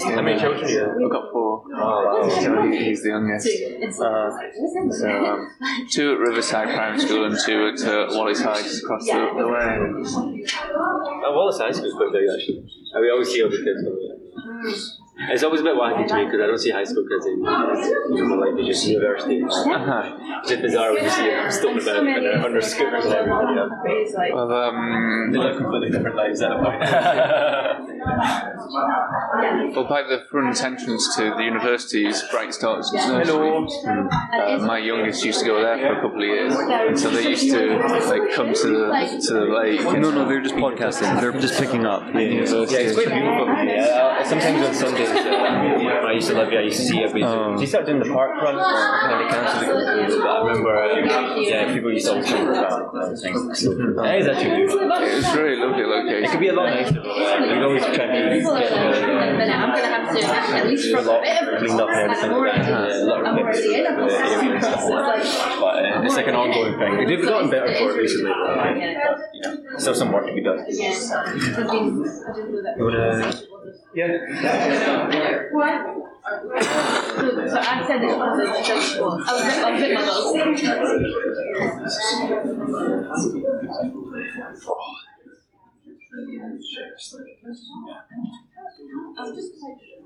S4: How many children do you have?
S5: I've got four.
S4: Oh,
S5: So he, he's the youngest.
S3: Uh,
S5: So um, two at Riverside Primary School and two at uh, Wallace High just across the, the way.
S4: Oh, Wallace High School's quite big actually. And we always see all the kids over there. It's always a bit wacky to me because I don't see high school kids anymore. You know, like they just university.
S5: Uh-huh.
S4: It's just bizarre when you see them stomping about and they're under scooters and everybody else.
S5: Well, um,
S4: They live completely different lives at a point.
S5: well, by the front entrance to the university's Bright Stars Nursery.
S3: Hello.
S5: Uh, my youngest used to go there for a couple of years, and so they used to like come to the to the lake.
S9: No, no, they're just podcasting. They're just picking up.
S4: Yeah, it's quite beautiful. Yeah, sometimes on Sundays, I used to live here, I used to see everybody.
S9: Um,
S4: they started doing the park run, and they cancelled it. But I remember, uh, yeah, people used to always come for that and things. So, that is actually beautiful.
S5: It's really lovely
S4: It
S5: location.
S4: could be a lot nicer, but uh, we always try to get
S6: I'm going to have to, at least
S4: a
S6: for a
S4: lot cleaned up and everything.
S6: I'm already,
S4: Uh, a lot of
S6: already in.
S4: kids,
S6: I'm
S4: area and stuff like that. But uh, it's like an ongoing thing. They've gotten better for it recently, but, you know, still some work to be done.
S6: Yeah, I didn't, I didn't know that.
S4: You wanna- Yeah.
S6: What? So, so I said it because it's just, I was, I was with my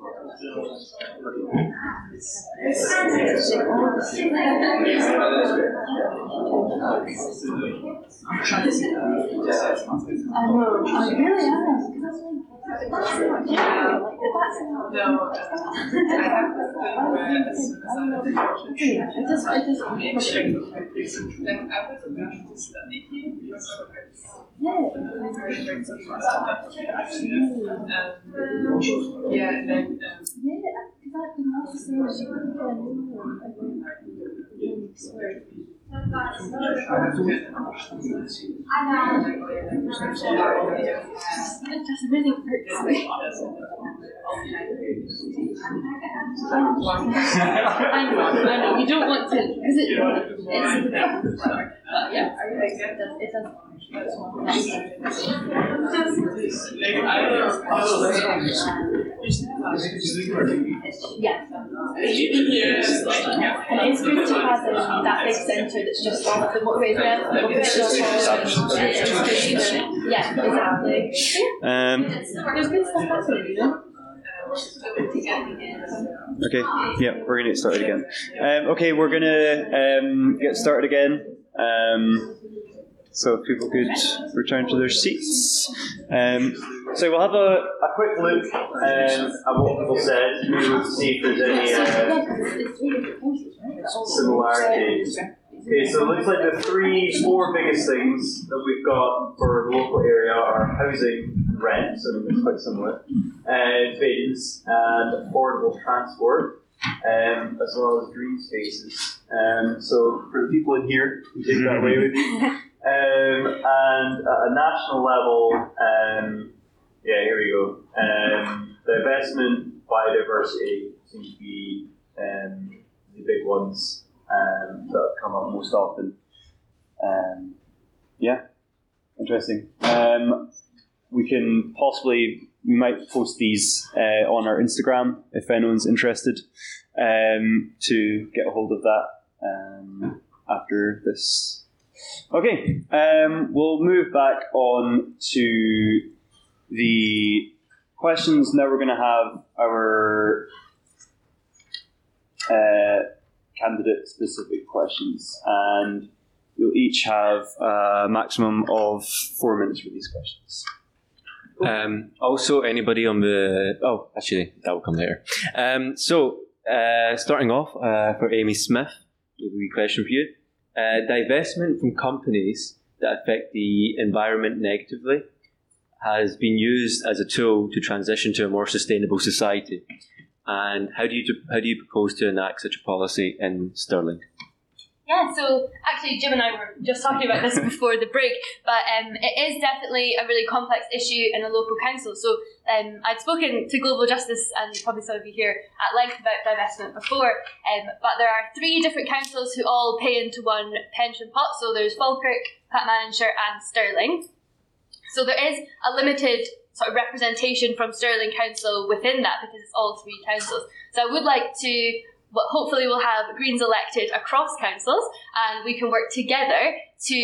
S6: I know, I really am. Because I was like, yeah,
S10: No, I have to go as soon as I
S6: Yeah, it just, it just,
S10: Like I was about to study here because
S6: yeah.
S10: I'm very very yeah, and then
S6: Yeah, because I've been asked to say that she couldn't get a new one. I went, sorry. It just really hurts me. I know. I know. You don't want to, because it, it's, but yeah, it does, it does. Yeah. And it's good to have um, that big centre that's just off the motorway there. Yeah, exactly.
S3: Um,
S6: There's good stuff happening, you know?
S3: Okay, yeah, we're gonna get started again. Um, okay, we're gonna um, get started again. Um, so if people could return to their seats. Um, so we'll have a, a quick look um, at what people said. We will see if there's any uh, similarities. Okay, so it looks like the three, four biggest things that we've got for the local area are housing rent, so it's quite similar, uh, bids and affordable transport, um, as well as green spaces. Um, so for the people in here, you take that away with you. Um, and at a national level, um, yeah, here we go. Um, divestment, biodiversity seem to be um, the big ones um, that come up most often. Um, yeah, interesting. Um, we can possibly, we might post these uh, on our Instagram if anyone's interested um, to get a hold of that um, after this. Okay, um, we'll move back on to the questions. Now we're going to have our uh, candidate specific questions, and you'll each have a maximum of four minutes for these questions.
S4: Um, also, anybody on the oh, actually, that will come later. Um, so, uh, starting off uh, for Amy Smith, a question for you: uh, divestment from companies that affect the environment negatively has been used as a tool to transition to a more sustainable society. And how do you how do you propose to enact such a policy in Stirling?
S6: Yeah, so actually, Jim and I were just talking about this before the break, but um, it is definitely a really complex issue in a local council. So um, I'd spoken to Global Justice and probably some of you here at length about divestment before, um, but there are three different councils who all pay into one pension pot. So there's Falkirk, Clackmannanshire, and Stirling. So there is a limited sort of representation from Stirling Council within that because it's all three councils. So I would like to well, hopefully we'll have Greens elected across councils and we can work together to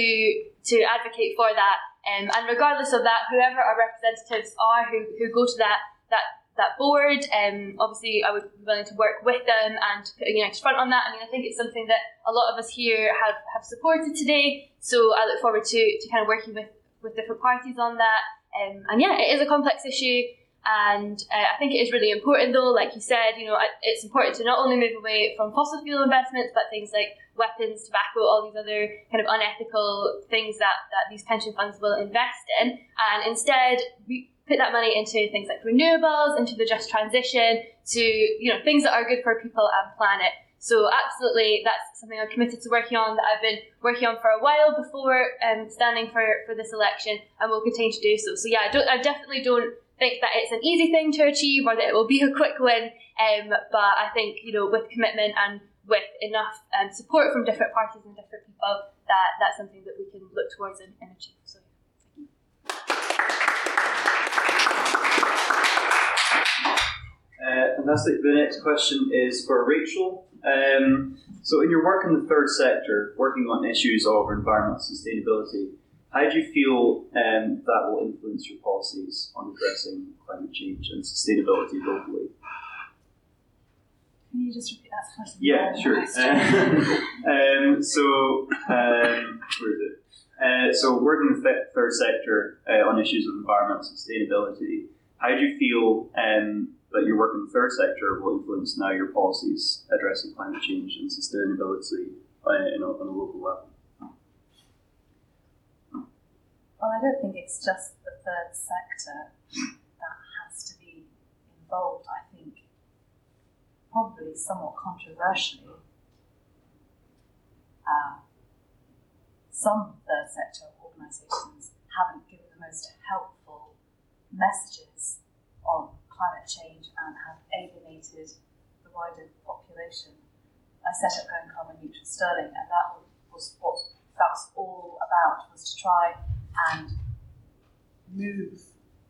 S6: to advocate for that. Um, and regardless of that, whoever our representatives are who, who go to that that that board. Um, obviously, I would be willing to work with them and put a united front on that. I mean, I think it's something that a lot of us here have, have supported today. So I look forward to, to kind of working with, with different parties on that. Um, and yeah, it is a complex issue. And uh, I think it is really important, though, like you said, you know, it's important to not only move away from fossil fuel investments, but things like weapons, tobacco, all these other kind of unethical things that, that these pension funds will invest in, and instead we put that money into things like renewables, into the just transition, to you know things that are good for people and planet. So absolutely, that's something I'm committed to working on. That I've been working on for a while before um, standing for, for this election, and will continue to do so. So yeah, I, don't, I definitely don't think that it's an easy thing to achieve or that it will be a quick win. Um, but I think you know with commitment and with enough um, support from different parties and different people, that that's something that we can look towards and, and achieve. So.
S3: Uh, fantastic. The next question is for Rachel. Um, so, in your work in the third sector, working on issues of environmental sustainability, how do you feel um, that will influence your policies on addressing climate change and sustainability locally?
S7: Can you just repeat that question?
S3: Yeah, sure. um, so, um, where is it? Uh, so, working in the third sector uh, on issues of environmental sustainability, how do you feel um, that your work in the third sector will influence now your policies addressing climate change and sustainability uh, on a local level?
S7: Well, I don't think it's just the third sector that has to be involved. I think probably somewhat controversially, uh, some third sector organisations haven't given the most helpful messages on climate change and have alienated the wider population. I set up Going Carbon Neutral Stirling, and that was what that was all about was to try and move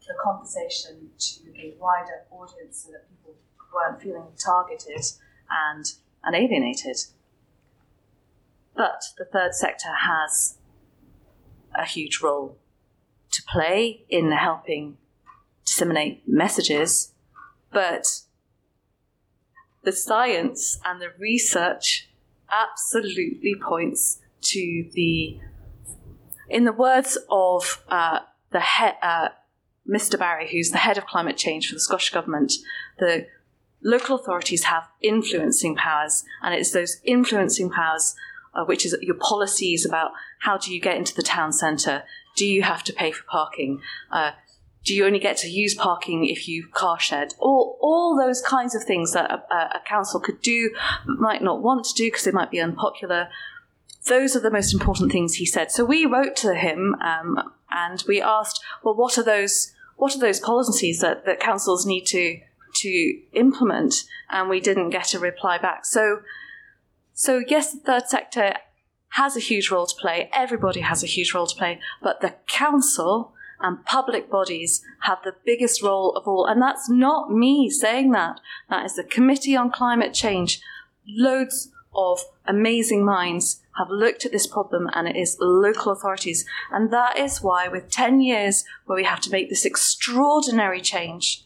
S7: the conversation to a wider audience so that people weren't feeling targeted and, and alienated. But the third sector has a huge role to play in helping disseminate messages, but the science and the research absolutely points to the in the words of uh, the he- uh, Mr. Barry, who's the head of climate change for the Scottish Government, the local authorities have influencing powers, and it's those influencing powers, uh, which is your policies about how do you get into the town centre, do you have to pay for parking, uh, do you only get to use parking if you car shed? All, all those kinds of things that a, a council could do, but might not want to do because they might be unpopular those are the most important things he said. So we wrote to him um, and we asked, well, what are those what are those policies that, that councils need to to implement? And we didn't get a reply back. So so yes, the third sector has a huge role to play. Everybody has a huge role to play, but the council and public bodies have the biggest role of all. And that's not me saying that. That is the Committee on Climate Change. Loads of amazing minds have looked at this problem and it is local authorities. And that is why, with 10 years where we have to make this extraordinary change,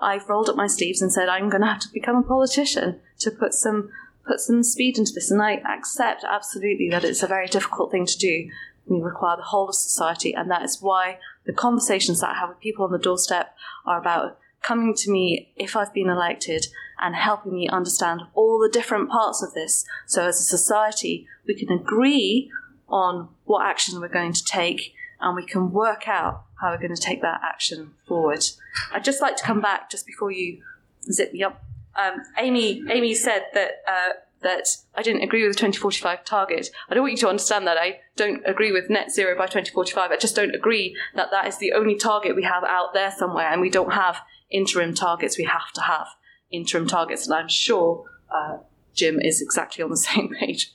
S7: I've rolled up my sleeves and said, I'm going to have to become a politician to put some put some speed into this. And I accept absolutely that it's a very difficult thing to do. We require the whole of society, and that is why the conversations that I have with people on the doorstep are about coming to me if I've been elected and helping me understand all the different parts of this. So, as a society, we can agree on what action we're going to take and we can work out how we're going to take that action forward. I'd just like to come back just before you zip me up. Um, Amy, Amy said that uh, that I didn't agree with the 2045 target. I don't want you to understand that I don't agree with net zero by 2045. I just don't agree that that is the only target we have out there somewhere, and we don't have interim targets. We have to have interim targets, and I'm sure uh, Jim is exactly on the same page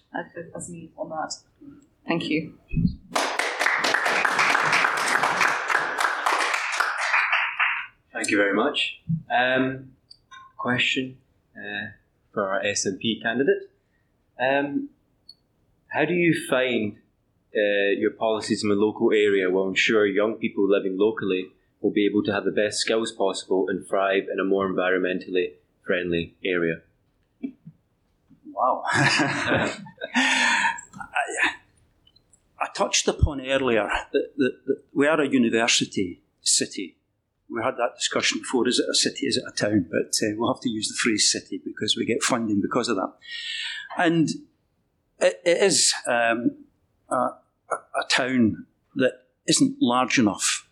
S7: as, me on that. Thank you.
S4: Thank you very much. Um, question uh, for our SNP candidate. Um, how do you find uh, your policies in the local area will ensure young people living locally will be able to have the best skills possible and thrive in a more environmentally friendly area.
S8: Wow. I, I, touched upon earlier that, that, that, we are a university city. We had that discussion before is it a city, is it a town? But uh, we'll have to use the phrase city because we get funding because of that. And it, it is um, a, a town that isn't large enough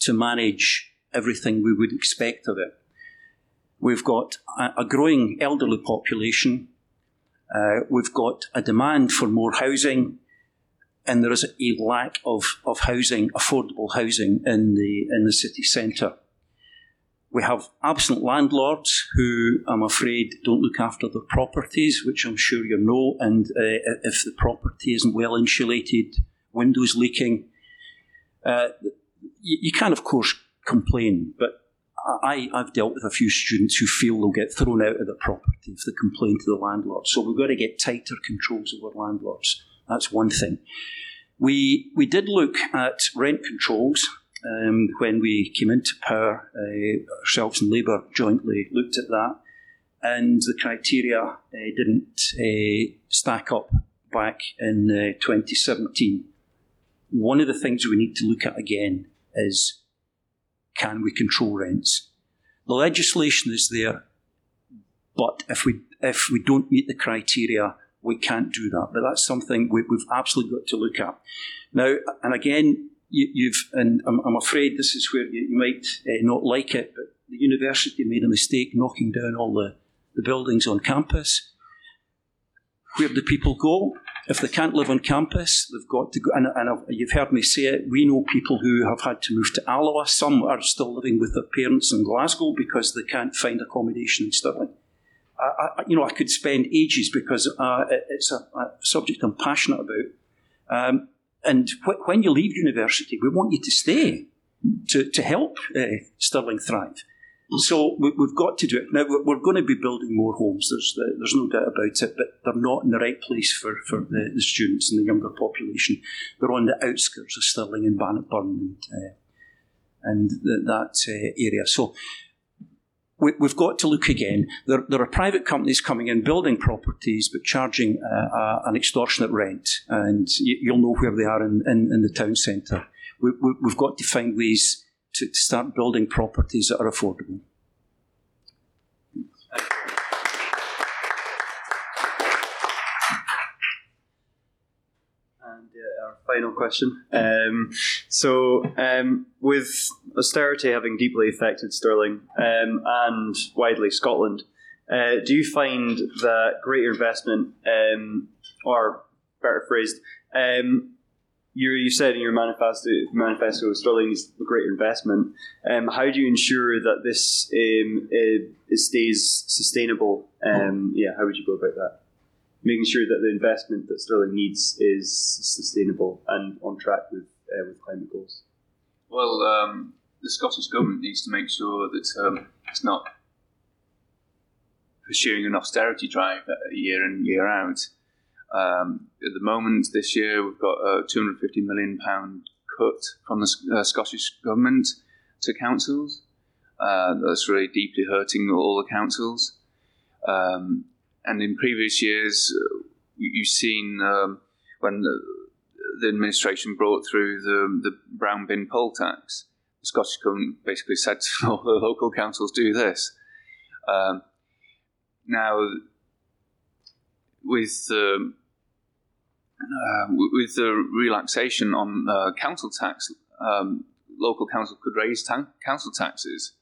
S8: to manage everything we would expect of it. We've got a, growing elderly population. Uh, we've got a demand for more housing, and there is a lack of, of housing, affordable housing in the in the city centre. We have absent landlords who, I'm afraid, don't look after their properties, which I'm sure you know. And uh, if the property isn't well insulated, windows leaking, uh, you, you, can, of course, complain. But I, I've dealt with a few students who feel they'll get thrown out of the property if they complain to the landlord. So we've got to get tighter controls over landlords. That's one thing. We, we did look at rent controls um, when we came into power. Uh, ourselves and Labour jointly looked at that, and the criteria uh, didn't uh, stack up back in uh, 2017. One of the things we need to look at again is can we control rents? The legislation is there, but if we if we don't meet the criteria, we can't do that. But that's something we, have absolutely got to look at. Now, and again, you, have and I'm, I'm, afraid this is where you, you might uh, not like it, but the university made a mistake knocking down all the, the buildings on campus. Where do people go? If they can't live on campus, they've got to go. And, and you've heard me say it. We know people who have had to move to Alloa. Some are still living with their parents in Glasgow because they can't find accommodation in Stirling. I, I, you know, I could spend ages because uh, it's a, a, subject I'm passionate about. Um, and wh- when you leave university, we want you to stay to, to help uh, Stirling thrive. So we, have got to do it. Now, we're going to be building more homes, there's, there's no doubt about it, but they're not in the right place for, for the, the students and the younger population. They're on the outskirts of Stirling and Bannockburn and, uh, and that uh, area. So we, have got to look again. There, there, are private companies coming in, building properties, but charging uh, an extortionate rent, and you, will know where they are in, in, in the town centre. We, have we, got to find ways to, to start building properties that are affordable.
S3: And uh, our final question. Um, so, um, with austerity having deeply affected Stirling um, and widely Scotland, uh, do you find that greater investment, um, or better phrased, um, you, you said in your manifesto, manifesto Stirling is a great investment. Um, how do you ensure that this um, it stays sustainable? Um, yeah, how would you go about that? Making sure that the investment that Stirling needs is sustainable and on track with uh, with climate goals.
S5: Well, um, the Scottish government needs to make sure that um, it's not pursuing an austerity drive year in year out. Um, at the moment, this year, we've got a £250 million cut from the uh, Scottish Government to councils. Uh, that's really deeply hurting all the councils. Um, and in previous years, uh, you've seen um, when the, the, administration brought through the, the brown bin poll tax, the Scottish Government basically said to all the local councils, do this. Um, now, with um, uh, with the relaxation on uh, council tax, um, local council could raise ta- council taxes,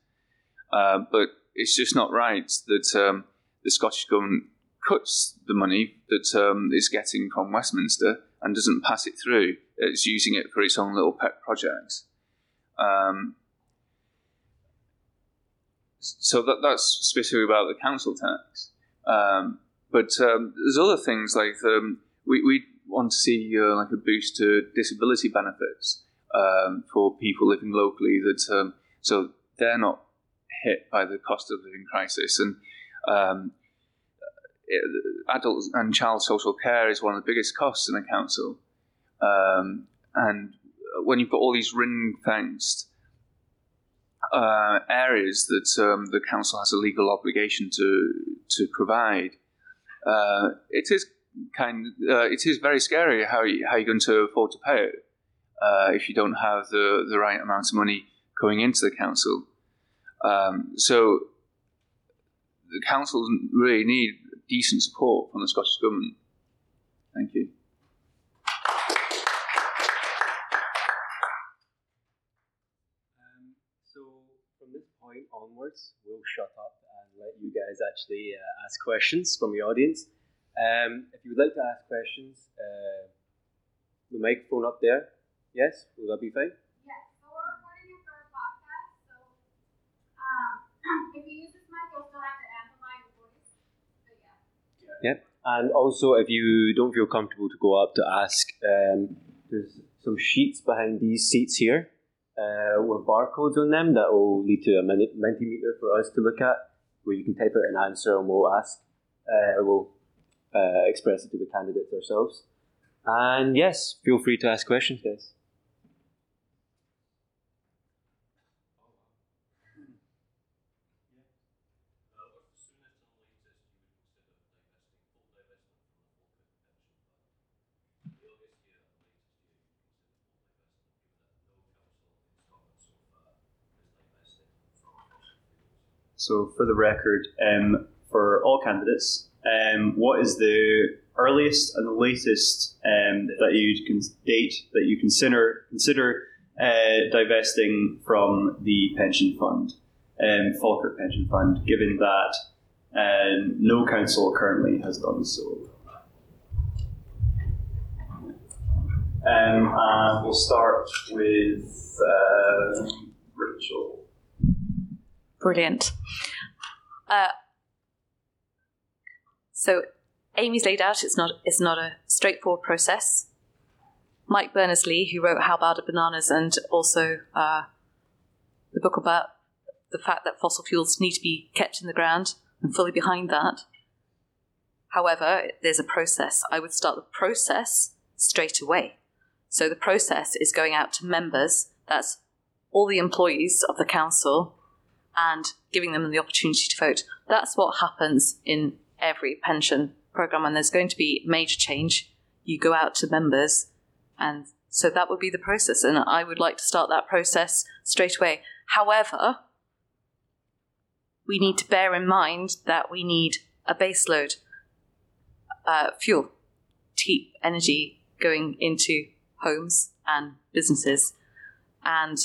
S5: uh, but it's just not right that um, the Scottish government cuts the money that um, it's getting from Westminster and doesn't pass it through. It's using it for its own little pet projects. Um, so that, that's specifically about the council tax. Um, but um, there's other things like um, we, we want to see uh, like a boost to disability benefits um, for people living locally. That um, so they're not hit by the cost of living crisis and. Um, it, adult and child social care is one of the biggest costs in a council, um, and when you've got all these ring fenced uh, areas that um, the council has a legal obligation to to provide, uh, it is kind uh, it is very scary how you, how you're going to afford to pay it uh, if you don't have the the right amount of money going into the council. Um, so the council really need decent support from the Scottish government. Thank you.
S4: Um, so from this point onwards, we'll shut up let you guys actually uh, ask questions from the audience. Um, if you would like to ask questions, uh, the microphone up there. Yes, will that be fine?
S11: Yes, so we're recording it for a podcast, so um, if you use this mic, you'll still have to amplify your voice. But yeah.
S4: Yep. And also, if you don't feel comfortable to go up to ask, um, there's some sheets behind these seats here uh, with barcodes on them that will lead to a mini- Mentimeter for us to look at, where you can type out an answer and we'll ask, uh, we'll uh, express it to the candidates ourselves. And yes, feel free to ask questions, guys.
S3: So, for the record, um, for all candidates, um, what is the earliest and the latest um, that you can date that you consider consider uh, divesting from the pension fund, um, Falkirk Pension Fund, given that um, no council currently has done so? Um, and we'll start with uh, Rachel.
S7: Brilliant. Uh, so Amy's laid out it's not it's not a straightforward process. Mike Berners-Lee, who wrote How Bad Are Bananas and also uh, the book about the fact that fossil fuels need to be kept in the ground, and fully behind that. However, there's a process. I would start the process straight away. So the process is going out to members, that's all the employees of the council, and giving them the opportunity to vote. That's what happens in every pension program, and there's going to be major change. You go out to members, and so that would be the process. And I would like to start that process straight away. However, we need to bear in mind that we need a baseload uh, fuel keep energy going into homes and businesses. And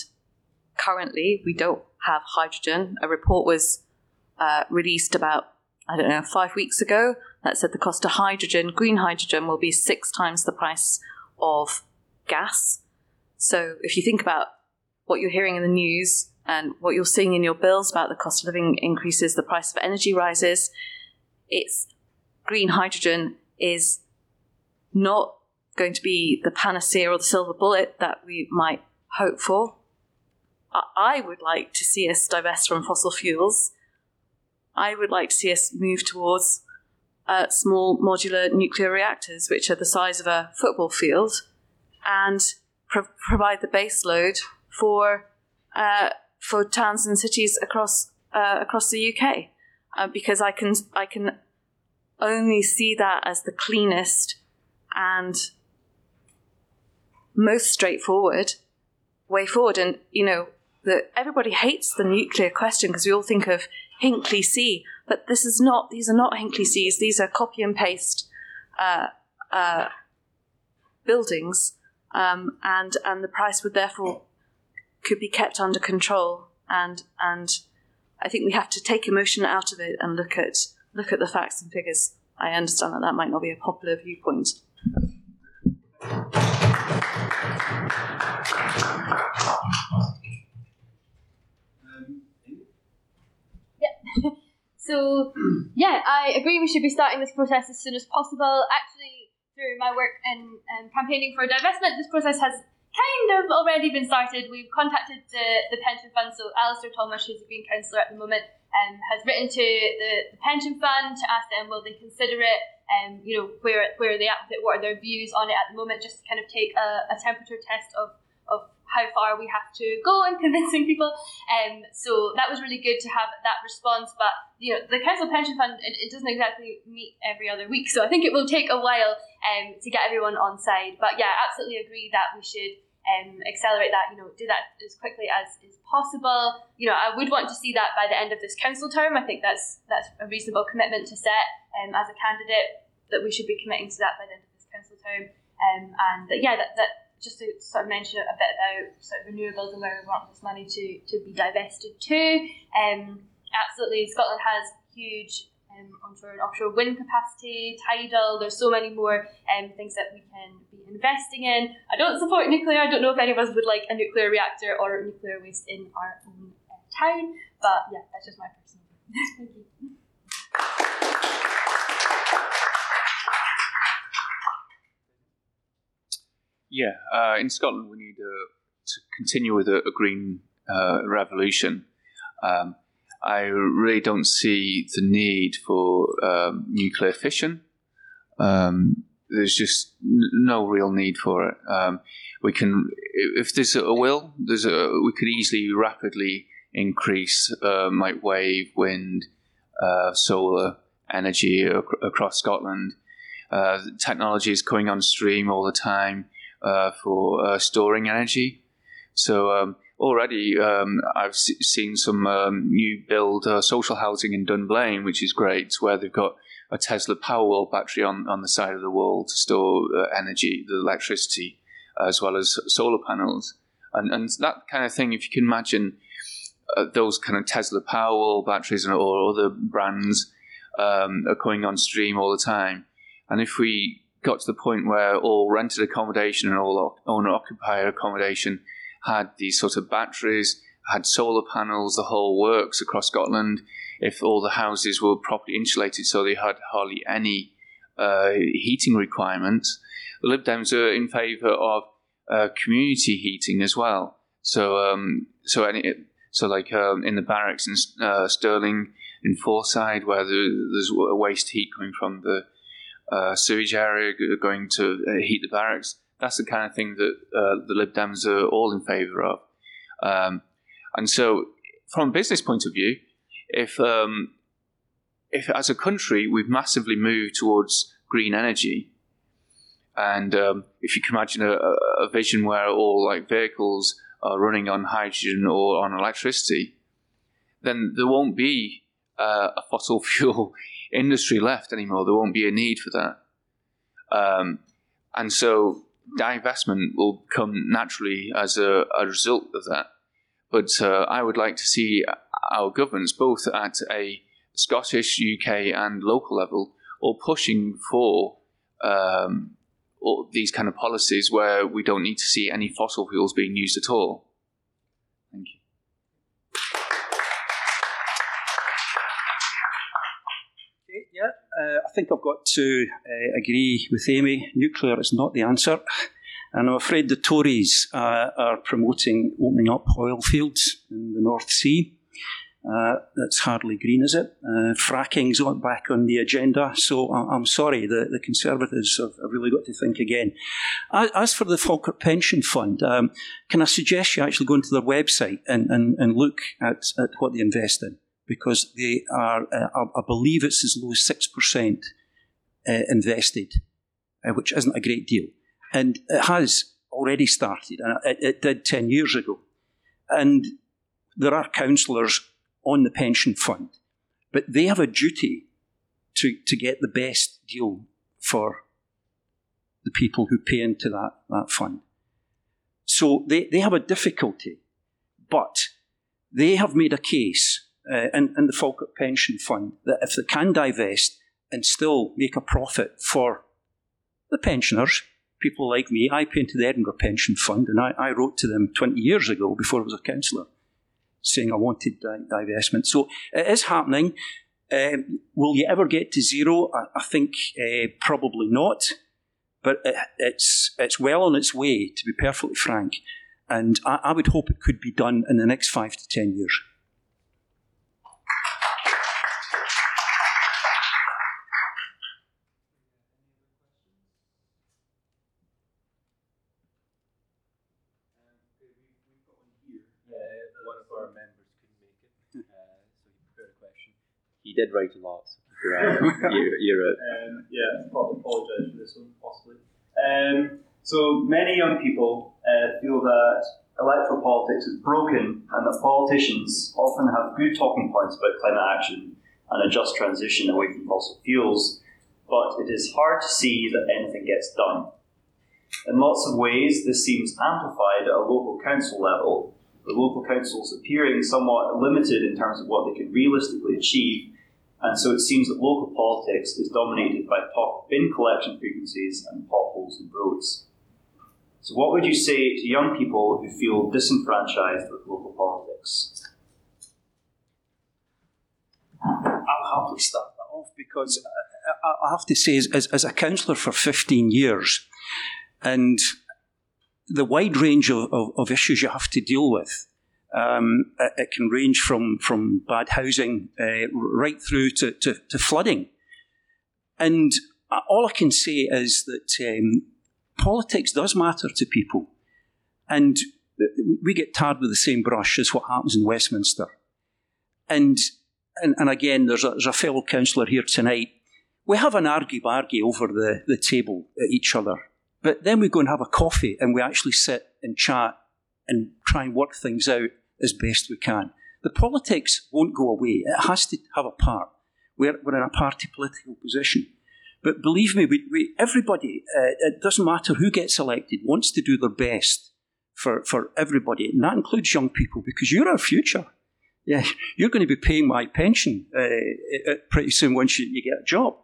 S7: currently, we don't have hydrogen. A report was uh, released about, I don't know, five weeks ago that said the cost of hydrogen, green hydrogen, will be six times the price of gas. So if you think about what you're hearing in the news and what you're seeing in your bills about the cost of living increases, the price of energy rises, it's green hydrogen is not going to be the panacea or the silver bullet that we might hope for. I would like to see us divest from fossil fuels. I would like to see us move towards uh, small modular nuclear reactors, which are the size of a football field, and pro- provide the base load for uh, for towns and cities across uh, across the UK. Uh, because I can I can only see that as the cleanest and most straightforward way forward. And you know, that everybody hates the nuclear question because we all think of Hinkley C, but this is not. These are not Hinkley Cs. These are copy and paste uh, uh, buildings, um, and and the price would therefore could be kept under control. And and I think we have to take emotion out of it and look at look at the facts and figures. I understand that that might not be a popular viewpoint.
S6: So, yeah, I agree we should be starting this process as soon as possible. Actually, through my work in um, campaigning for divestment, this process has kind of already been started. We've contacted the, the pension fund, so Alistair Thomas, who's a Green Councillor at the moment, um, has written to the, the pension fund to ask them will they consider it, um, you know where where are they at with it, what are their views on it at the moment, just to kind of take a, a temperature test of of how far we have to go in convincing people. Um, so that was really good to have that response. But you know, the council pension fund it, it doesn't exactly meet every other week, so I think it will take a while um, to get everyone on side. But yeah, absolutely agree that we should um, accelerate that, you know, do that as quickly as is possible. You know, I would want to see that by the end of this council term. I think that's that's a reasonable commitment to set um, as a candidate that we should be committing to that by the end of this council term. Um, and that, yeah, that, that just to sort of mention a bit about sort of renewables and where we want this money to, to be divested to. Um, absolutely, Scotland has huge um, onshore and offshore wind capacity, tidal. There's so many more um, things that we can be investing in. I don't support nuclear. I don't know if any of us would like a nuclear reactor or nuclear waste in our own uh, town, but yeah, that's just my personal Thank you.
S5: Yeah, uh, in Scotland we need uh, to continue with a, a green uh, revolution. Um, I really don't see the need for um, nuclear fission. Um, there's just n- no real need for it. Um, we can, if there's a will, there's a we could easily rapidly increase like wave, wind, uh, solar energy ac- across Scotland. Uh, technology is coming on stream all the time uh, for uh, storing energy. So um, already um, I've s- seen some um, new build uh, social housing in Dunblane, which is great, where they've got a Tesla Powerwall battery on, on the side of the wall to store uh, energy, the electricity, as well as solar panels. And, and that kind of thing, if you can imagine uh, those kind of Tesla Powerwall batteries or other brands um, are coming on stream all the time. And if we got to the point where all rented accommodation and all owner occupier accommodation had these sort of batteries, had solar panels, the whole works across Scotland. If all the houses were properly insulated, so they had hardly any uh, heating requirements, the Lib Dems are in favour of uh, community heating as well. So, um, so any, so like um, in the barracks in uh, Stirling, in Forthside, where there's waste heat coming from the uh, sewage area going to uh, heat the barracks that's the kind of thing that uh, the Lib Dems are all in favour of. Um, and so, from a business point of view, if um, if as a country we've massively moved towards green energy, and um, if you can imagine a, a, vision where all like vehicles are running on hydrogen or on electricity, then there won't be uh, a fossil fuel industry left anymore. There won't be a need for that. Um, and so divestment will come naturally as a, a result of that. But uh, I would like to see our governments, both at a Scottish, UK, and local level, all pushing for um, all these kind of policies where we don't need to see any fossil fuels being used at all.
S8: I think I've got to uh, agree with Amy. Nuclear is not the answer. And I'm afraid the Tories uh, are promoting opening up oil fields in the North Sea. Uh, that's hardly green, is it? Uh, fracking's not back on the agenda. So I'm sorry, the, the Conservatives have, have, really got to think again. As, as for the Falkirk Pension Fund, um, can I suggest you actually go into their website and, and, and look at, at what they invest in? Because they are, uh, I believe it's as low as 6% uh, invested, uh, which isn't a great deal. And it has already started, and it, it did 10 years ago. And there are councillors on the pension fund, but they have a duty to, to get the best deal for the people who pay into that, that fund. So they, they have a difficulty, but they have made a case uh, in, in the Falkirk Pension Fund that if they can divest and still make a profit for the pensioners, people like me, I pay into the Edinburgh Pension Fund, and I, I wrote to them 20 years ago before I was a councillor saying I wanted di- divestment. So it is happening. Um, will you ever get to zero? I, I think uh, probably not, but it, it's, it's well on its way, to be perfectly frank. And I, I would hope it could be done in the next five to ten years.
S4: he did write a lot. You're, you're
S3: Um, yeah, apologise for this one, possibly. Um, so many young people uh, feel that electoral politics is broken and that politicians often have good talking points about climate action and a just transition away from fossil fuels, but it is hard to see that anything gets done. In lots of ways, this seems amplified at a local council level, with local councils appearing somewhat limited in terms of what they can realistically achieve, and so it seems that local politics is dominated by talk bin collection frequencies and potholes and roads. So, what would you say to young people who feel disenfranchised with local politics?
S8: I'll happily start that off because I, I have to say, as, as a councillor for 15 years, and the wide range of, of, of issues you have to deal with, um, it, can range from, from bad housing uh, right through to, to, to, flooding. And all I can say is that um, politics does matter to people. And we get tarred with the same brush as what happens in Westminster. And and, and again, there's a, there's a fellow councillor here tonight. We have an argy bargy over the, the table at each other, but then we go and have a coffee and we actually sit and chat and try and work things out as best we can. The politics won't go away. It has to have a part. We're, we're in a party political position. But believe me, we, we, everybody, uh, it doesn't matter who gets elected, wants to do their best for, for everybody. And that includes young people because you're our future yeah, you're going to be paying my pension uh, pretty soon once you, you, get a job.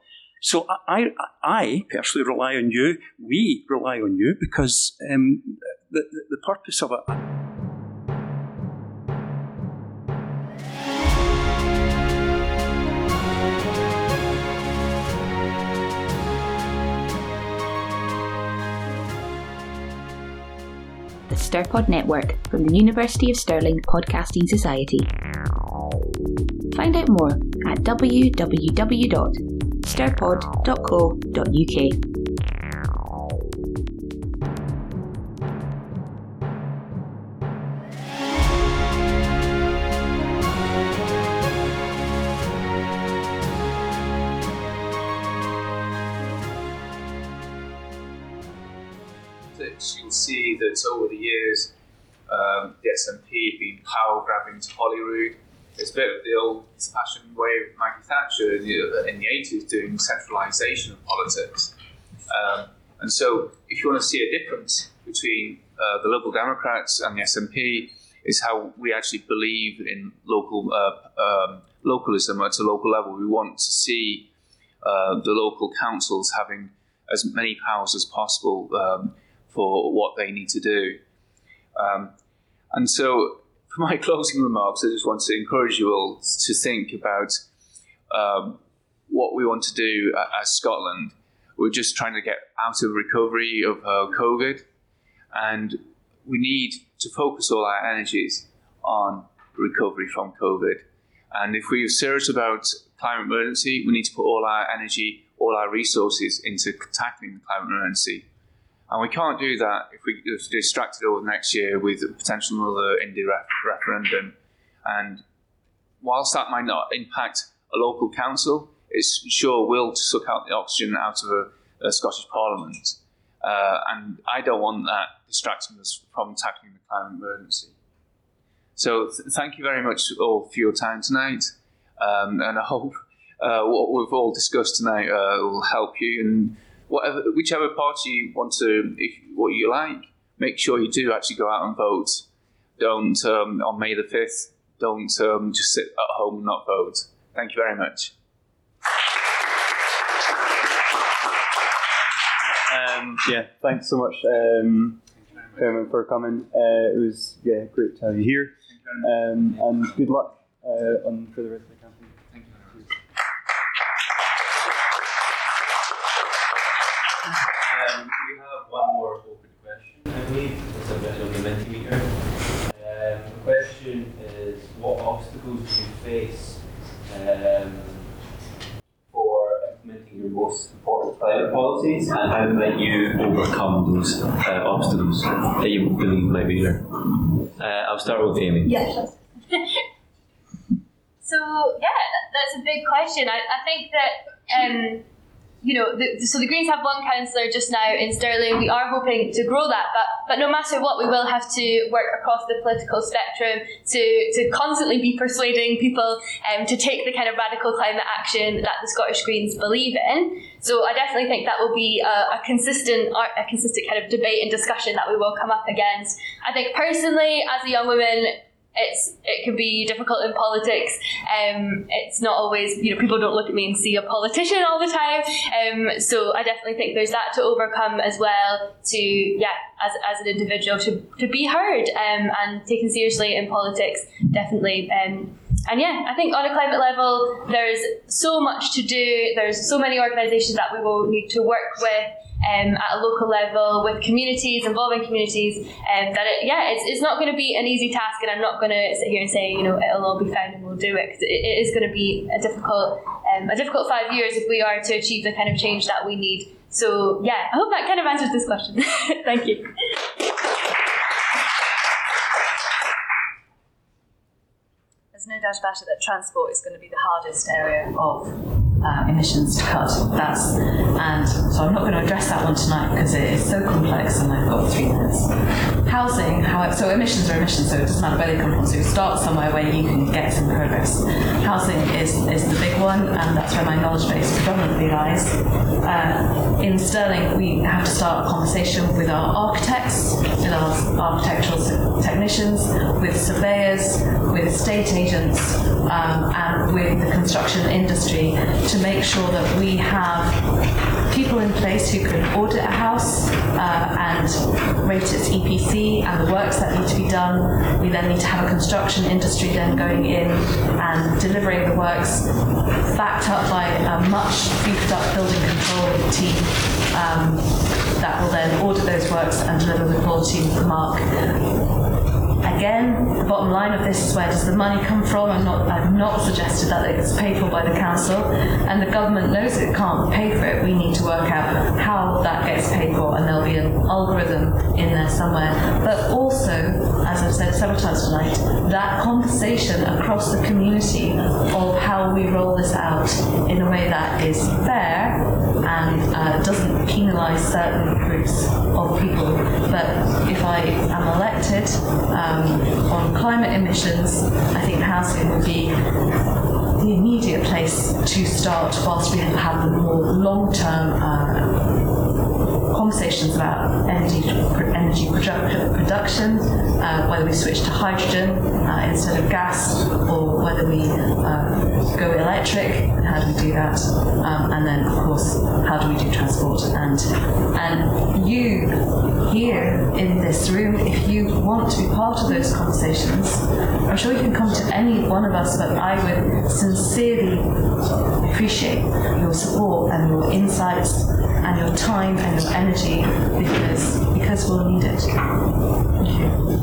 S8: So I, I, personally rely on you. We rely on you because um, the, the purpose of it.
S1: StirPod network from the University of Stirling Podcasting Society. Find out more at www.stirpod.co.uk.
S5: power grabbing to Holyrood. It's a bit of the old fashioned way of Maggie Thatcher in the, in the 80s doing centralisation of politics. Um, and so, if you want to see a difference between uh, the Liberal Democrats and the SNP, is how we actually believe in local uh, um, localism at a local level. We want to see uh, the local councils having as many powers as possible um, for what they need to do. Um, and so, for my closing remarks, I just want to encourage you all to think about um, what we want to do as Scotland. We're just trying to get out of recovery of uh, COVID, and we need to focus all our energies on recovery from COVID. And if we're serious about climate emergency, we need to put all our energy, all our resources into tackling the climate emergency. And we can't do that if we are distracted over next year with a potential another Indy ref- referendum. And whilst that might not impact a local council, it sure will suck out the oxygen out of a, a Scottish Parliament. Uh, and I don't want that distracting us from tackling the climate emergency. So th- thank you very much all for your time tonight. Um, and I hope uh, what we've all discussed tonight uh, will help you and whatever, whichever party you want to, if what you like, make sure you do actually go out and vote. Don't um, on May the fifth. Don't um, just sit at home and not vote. Thank you very much.
S3: Um, yeah, thanks so much, um, for coming. Uh, it was yeah great to have you here, um, and good luck uh, on for the rest
S4: question, I believe, the of the Mentimeter. Um, the question is, what obstacles do you face um, for implementing your most important climate policies, and how might you overcome those uh, obstacles that you believe might be there? Uh, I'll start with Amy.
S6: Yes. So yeah, that's a big question. I, I think that um, you know, the, so the Greens have one councillor just now in Stirling. We are hoping to grow that, but but no matter what, we will have to work across the political spectrum to to constantly be persuading people um, to take the kind of radical climate action that the Scottish Greens believe in. So I definitely think that will be a, a consistent a consistent kind of debate and discussion that we will come up against. I think personally, as a young woman, it's it can be difficult in politics. Um, it's not always you know people don't look at me and see a politician all the time. Um, so I definitely think there's that to overcome as well. To yeah, as, as an individual to, to be heard um, and taken seriously in politics, definitely. Um, and yeah, I think on a climate level, there's so much to do. There's so many organisations that we will need to work with um, at a local level with communities, involving communities, um, that it, yeah, it's, it's not going to be an easy task, and I'm not going to sit here and say you know it'll all be fine and we'll do it because it, it is going to be a difficult um, a difficult five years if we are to achieve the kind of change that we need. So yeah, I hope that kind of answers this question. Thank you.
S7: There's no doubt about it that transport is going to be the hardest area of uh, emissions to cut. That's and so I'm not going to address that one tonight because it is so complex and I've got three minutes. Housing, so emissions are emissions, so it doesn't matter where they come from. So start somewhere where you can get some progress. Housing is, is the big one, and that's where my knowledge base predominantly lies. Uh, in Stirling, we have to start a conversation with our architects, with our architectural technicians, with surveyors, with state agents, um, and with the construction industry to make sure that we have people in place who can audit a house uh, and rate its EPC and the works that need to be done. We then need to have a construction industry then going in and delivering the works backed up by a much beefed up building control team um, that will then audit those works and deliver the quality mark Again, the bottom line of this is where does the money come from? I'm not, I've not suggested that it's paid for by the council, and the government knows it can't pay for it. We need to work out how that gets paid for, and there'll be an algorithm in there somewhere. But also, as I've said several times tonight, that conversation across the community of how we roll this out in a way that is fair and uh, doesn't penalise certain groups of people. But if I am elected, um, on climate emissions, I think housing would be the immediate place to start whilst we have the more long-term uh, conversations about energy energy production, uh, whether we switch to hydrogen uh, instead of gas, or whether we uh, go electric. How do we do that? Um, and then, of course, how do we do transport? And and you here in this room, if you want to be part of those conversations, I'm sure you can come to any one of us, but I would sincerely appreciate your support and your insights and your time and your energy because because we'll need it. Thank you.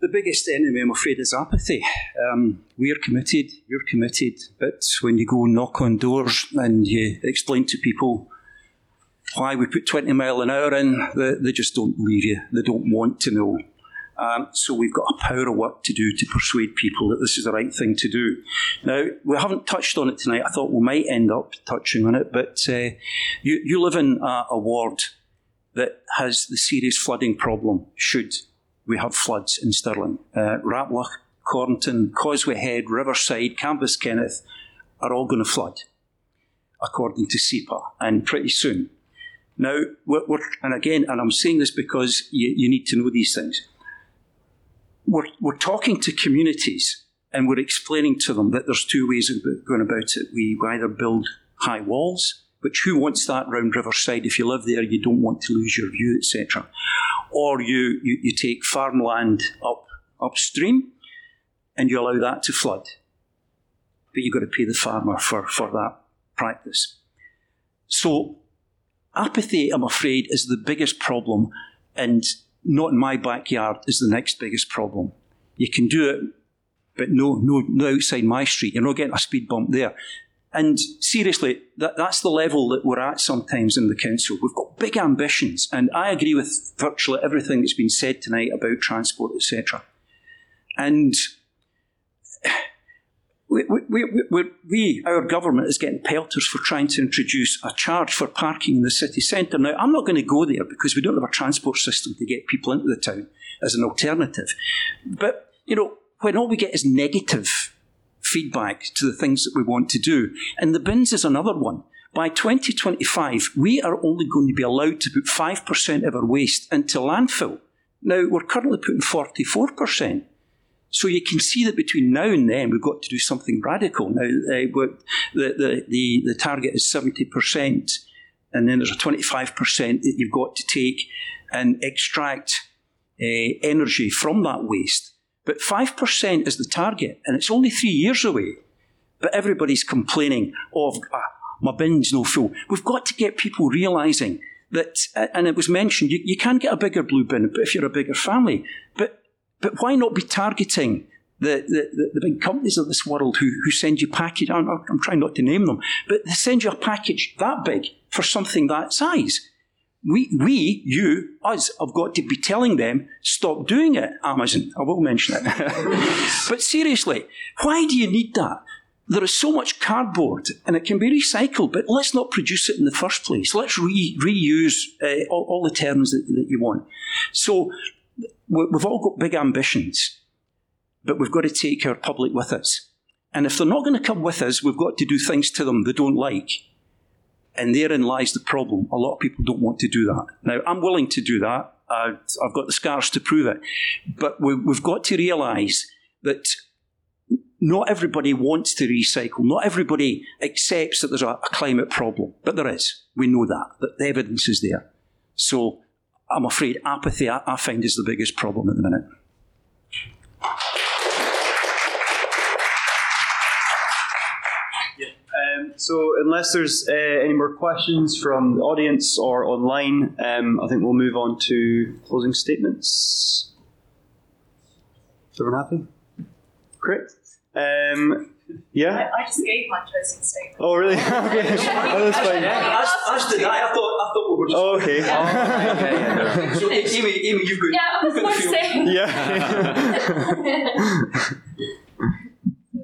S8: The biggest enemy, I'm afraid, is apathy. Um, we're committed, you're committed, but when you go knock on doors and you explain to people why we put 20 mile an hour in, they, they just don't believe you. They don't want to know. Um, so we've got a power of work to do to persuade people that this is the right thing to do. Now, we haven't touched on it tonight. I thought we might end up touching on it, but uh, you, you live in a, ward that has the serious flooding problem, should we have floods in Stirling. Uh, Raploch, Cornton, Causewayhead, Riverside, Cambuskenneth are all going to flood, according to SEPA, and pretty soon. Now, we're, we're, and again, and I'm saying this because you, you need to know these things. We're, we're talking to communities and we're explaining to them that there's two ways of going about it. We either build high walls, which who wants that round Riverside? If you live there, you don't want to lose your view, etc or you, you, you take farmland up upstream and you allow that to flood. But you've got to pay the farmer for, for that practice. So, apathy, I'm afraid, is the biggest problem, and not in my backyard is the next biggest problem. You can do it, but no, no, no outside my street. You're not getting a speed bump there. And seriously, that, that's the level that we're at sometimes in the council. We've got big ambitions, and I agree with virtually everything that's been said tonight about transport, etc. And we, we, we, we, our government is getting pelters for trying to introduce a charge for parking in the city centre. Now, I'm not going to go there because we don't have a transport system to get people into the town as an alternative. But, you know, when all we get is negative feedback to the things that we want to do, and the bins is another one. By 2025, we are only going to be allowed to put 5% of our waste into landfill. Now, we're currently putting 44%. So you can see that between now and then, we've got to do something radical. Now, uh, the, the, the, the target is 70%, and then there's a 25% that you've got to take and extract uh, energy from that waste. But 5% is the target, and it's only three years away. But everybody's complaining of, ah, my bin's no full. We've got to get people realising that, and it was mentioned, you, you can get a bigger blue bin if you're a bigger family. But but why not be targeting the, the, the, big companies of this world who, who send you package? I'm, I'm trying not to name them, but they send you a package that big for something that size. We, we, you, us, have got to be telling them, stop doing it, Amazon. I will mention it. but seriously, why do you need that? There is so much cardboard and it can be recycled, but let's not produce it in the first place. Let's re- reuse uh, all, all, the terms that, that you want. So we've all got big ambitions, but we've got to take our public with us. And if they're not going to come with us, we've got to do things to them they don't like. And therein lies the problem. A lot of people don't want to do that. Now, I'm willing to do that. I've got the scars to prove it. But we've got to realise that not everybody wants to recycle. Not everybody accepts that there's a, climate problem. But there is. We know that. That the evidence is there. So I'm afraid apathy, I, I find, is the biggest problem at the minute.
S3: Um, so, unless there's uh, any more questions from the audience or online, um, I think we'll move on to closing statements. Everyone happy? Great. Um, yeah.
S7: I, I, just gave my closing statement.
S3: Oh really? okay. oh, that's fine.
S8: Yeah, as, as did I. I thought I thought we were just.
S3: Oh, okay.
S8: oh, okay. Yeah, so, Amy, Amy, you've got.
S6: Yeah, I was going to say.
S3: Yeah.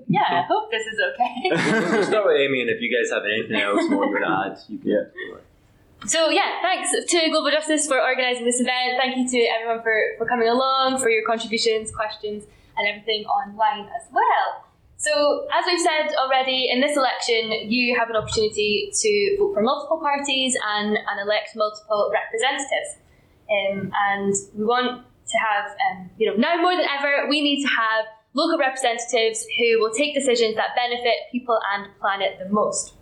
S6: yeah, I hope this is okay.
S4: we'll start with Amy, and if you guys have anything else more you want to add, you can.
S3: Yeah.
S6: So yeah, thanks to Global Justice for organising this event. Thank you to everyone for, for coming along, for your contributions, questions, and everything online as well. So, as we've said already, in this election, you have an opportunity to vote for multiple parties and, and elect multiple representatives. Um, and we want to have, um, you know, now more than ever, we need to have local representatives who will take decisions that benefit people and planet the most.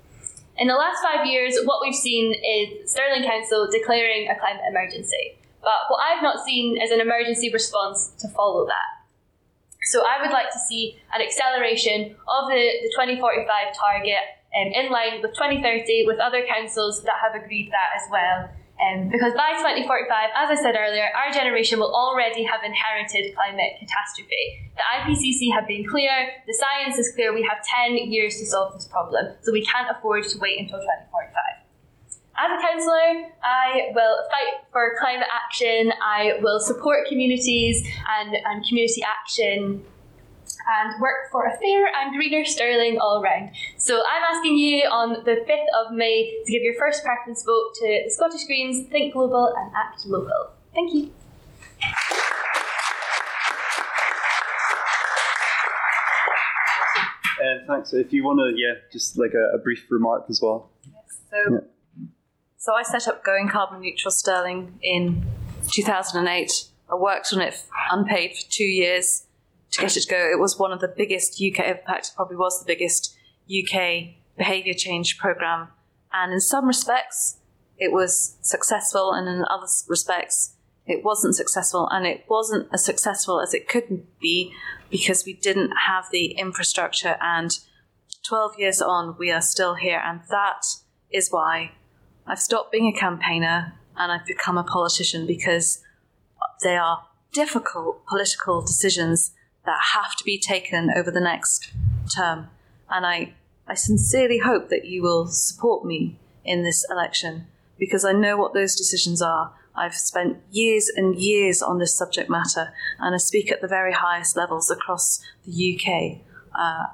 S6: In the last five years, what we've seen is Stirling Council declaring a climate emergency. But what I've not seen is an emergency response to follow that. So I would like to see an acceleration of the, the 2045 target um, in line with 2030 with other councils that have agreed that as well. Um, because by 2045, as I said earlier, our generation will already have inherited climate catastrophe. The IPCC have been clear, the science is clear, we have 10 years to solve this problem, so we can't afford to wait until 2045. As a councillor, I will fight for climate action, I will support communities and, and community action and work for a fair and greener Stirling all round. So I'm asking you on the 5th of May to give your first preference vote to the Scottish Greens, Think Global and Act Local. Thank you.
S3: Uh, thanks. If you want to, yeah, just like a, a brief remark as well.
S12: Yes. So yeah. So I set up Going Carbon Neutral Stirling in 2008. I worked on it unpaid for two years to get it to go. It was one of the biggest UK impacts, probably was the biggest UK behaviour change programme. And in some respects, it was successful, and in other respects, it wasn't successful. And it wasn't as successful as it could be because we didn't have the infrastructure. And 12 years on, we are still here. And that is why I've stopped being a campaigner and I've become a politician because they are difficult political decisions that have to be taken over the next term. And I
S7: I sincerely hope that you will support me in this election because I know what those decisions are. I've spent years and years on this subject matter, and I speak at the very highest levels across the UK uh,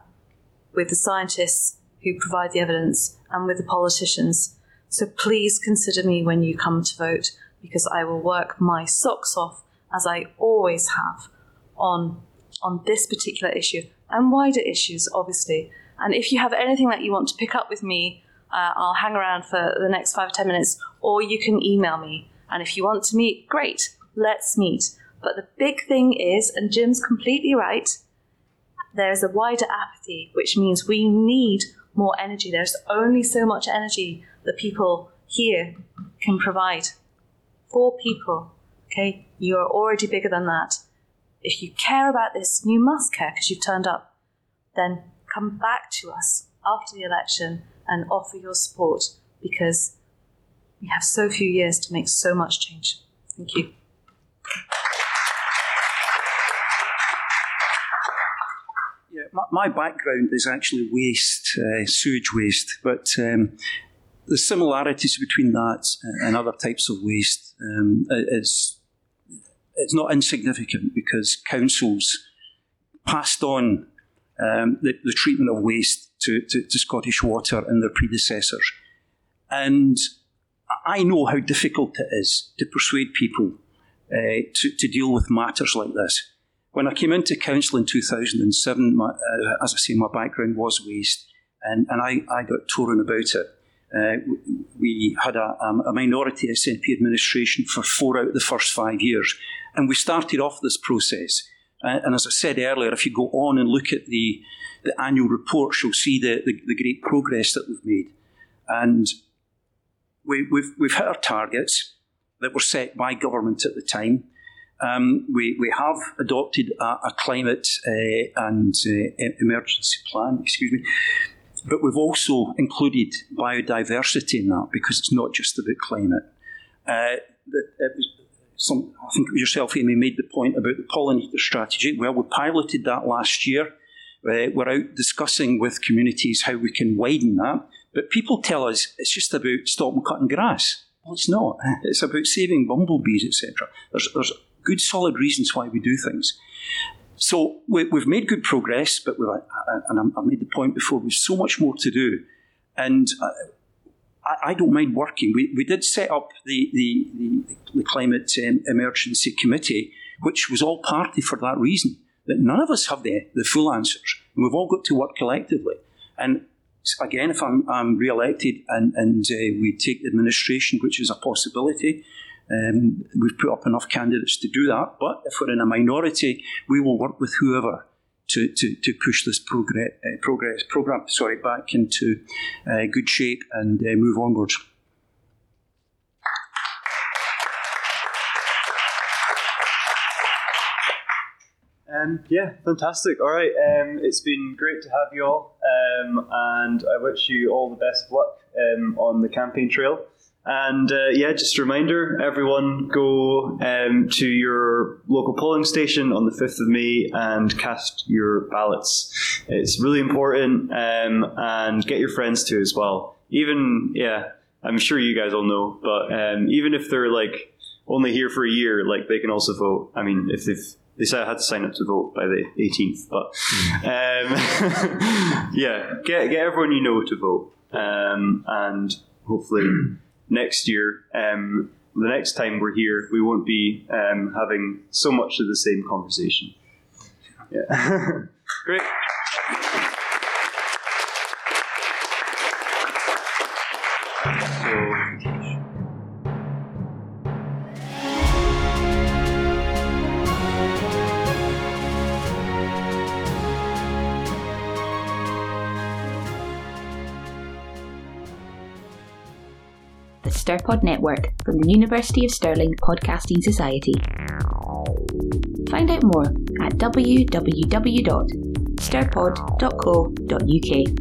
S7: with the scientists who provide the evidence and with the politicians. So please consider me when you come to vote because I will work my socks off as I always have on on this particular issue and wider issues, obviously. And if you have anything that you want to pick up with me, uh, I'll hang around for the next five or ten minutes, or you can email me. And if you want to meet, great, let's meet. But the big thing is, and Jim's completely right, there's a wider apathy, which means we need more energy. There's only so much energy that people here can provide for people. Okay, you are already bigger than that. If you care about this, you must care because you've turned up. Then come back to us after the election and offer your support because we have so few years to make so much change. Thank you.
S8: Yeah, my, my background is actually waste, uh, sewage waste, but um, the similarities between that and other types of waste um, is it's not insignificant because councils passed on um, the, the, treatment of waste to, to, to, Scottish Water and their predecessors. And I know how difficult it is to persuade people uh, to, to, deal with matters like this. When I came into council in 2007, my, uh, as I say, my background was waste, and, and I, I got torn about it. Uh, we had a, a, minority SNP administration for four out of the first five years. And we started off this process. Uh, and as I said earlier, if you go on and look at the, the annual reports, you'll see the, the, the great progress that we've made. And we, we've, we've hit our targets that were set by government at the time. Um, we, we have adopted a, a climate uh, and uh, emergency plan, excuse me, but we've also included biodiversity in that because it's not just about climate. Uh, some, I think yourself, Amy, made the point about the pollinator strategy. Well, we piloted that last year. Uh, we're out discussing with communities how we can widen that. But people tell us it's just about stopping cutting grass. Well, it's not. It's about saving bumblebees, etc. There's, there's good, solid reasons why we do things. So we, have made good progress, but we've, and I made the point before, we've so much more to do. And uh, I, don't mind working. We, we did set up the, the, the, the Climate um, Emergency Committee, which was all party for that reason, that none of us have the, the full answers. And we've all got to work collectively. And again, if I'm, I'm re-elected and, and uh, we take the administration, which is a possibility, um, we've put up enough candidates to do that, but if we're in a minority, we will work with whoever to, to, to push this progress, uh, progress program sorry, back into uh, good shape and uh, move onwards.
S3: Um, yeah, fantastic. All right, um, it's been great to have you all, um, and I wish you all the best of luck um, on the campaign trail. And uh, yeah, just a reminder everyone go um, to your local polling station on the 5th of May and cast your ballots. It's really important um, and get your friends to as well. Even, yeah, I'm sure you guys all know, but um, even if they're like only here for a year, like they can also vote. I mean, if they've they said I had to sign up to vote by the 18th, but um, yeah, get get everyone you know to vote, um, and hopefully next year, um, the next time we're here, we won't be um, having so much of the same conversation. Yeah. Great.
S1: StirPod network from the University of Stirling Podcasting Society. Find out more at www.stirpod.co.uk.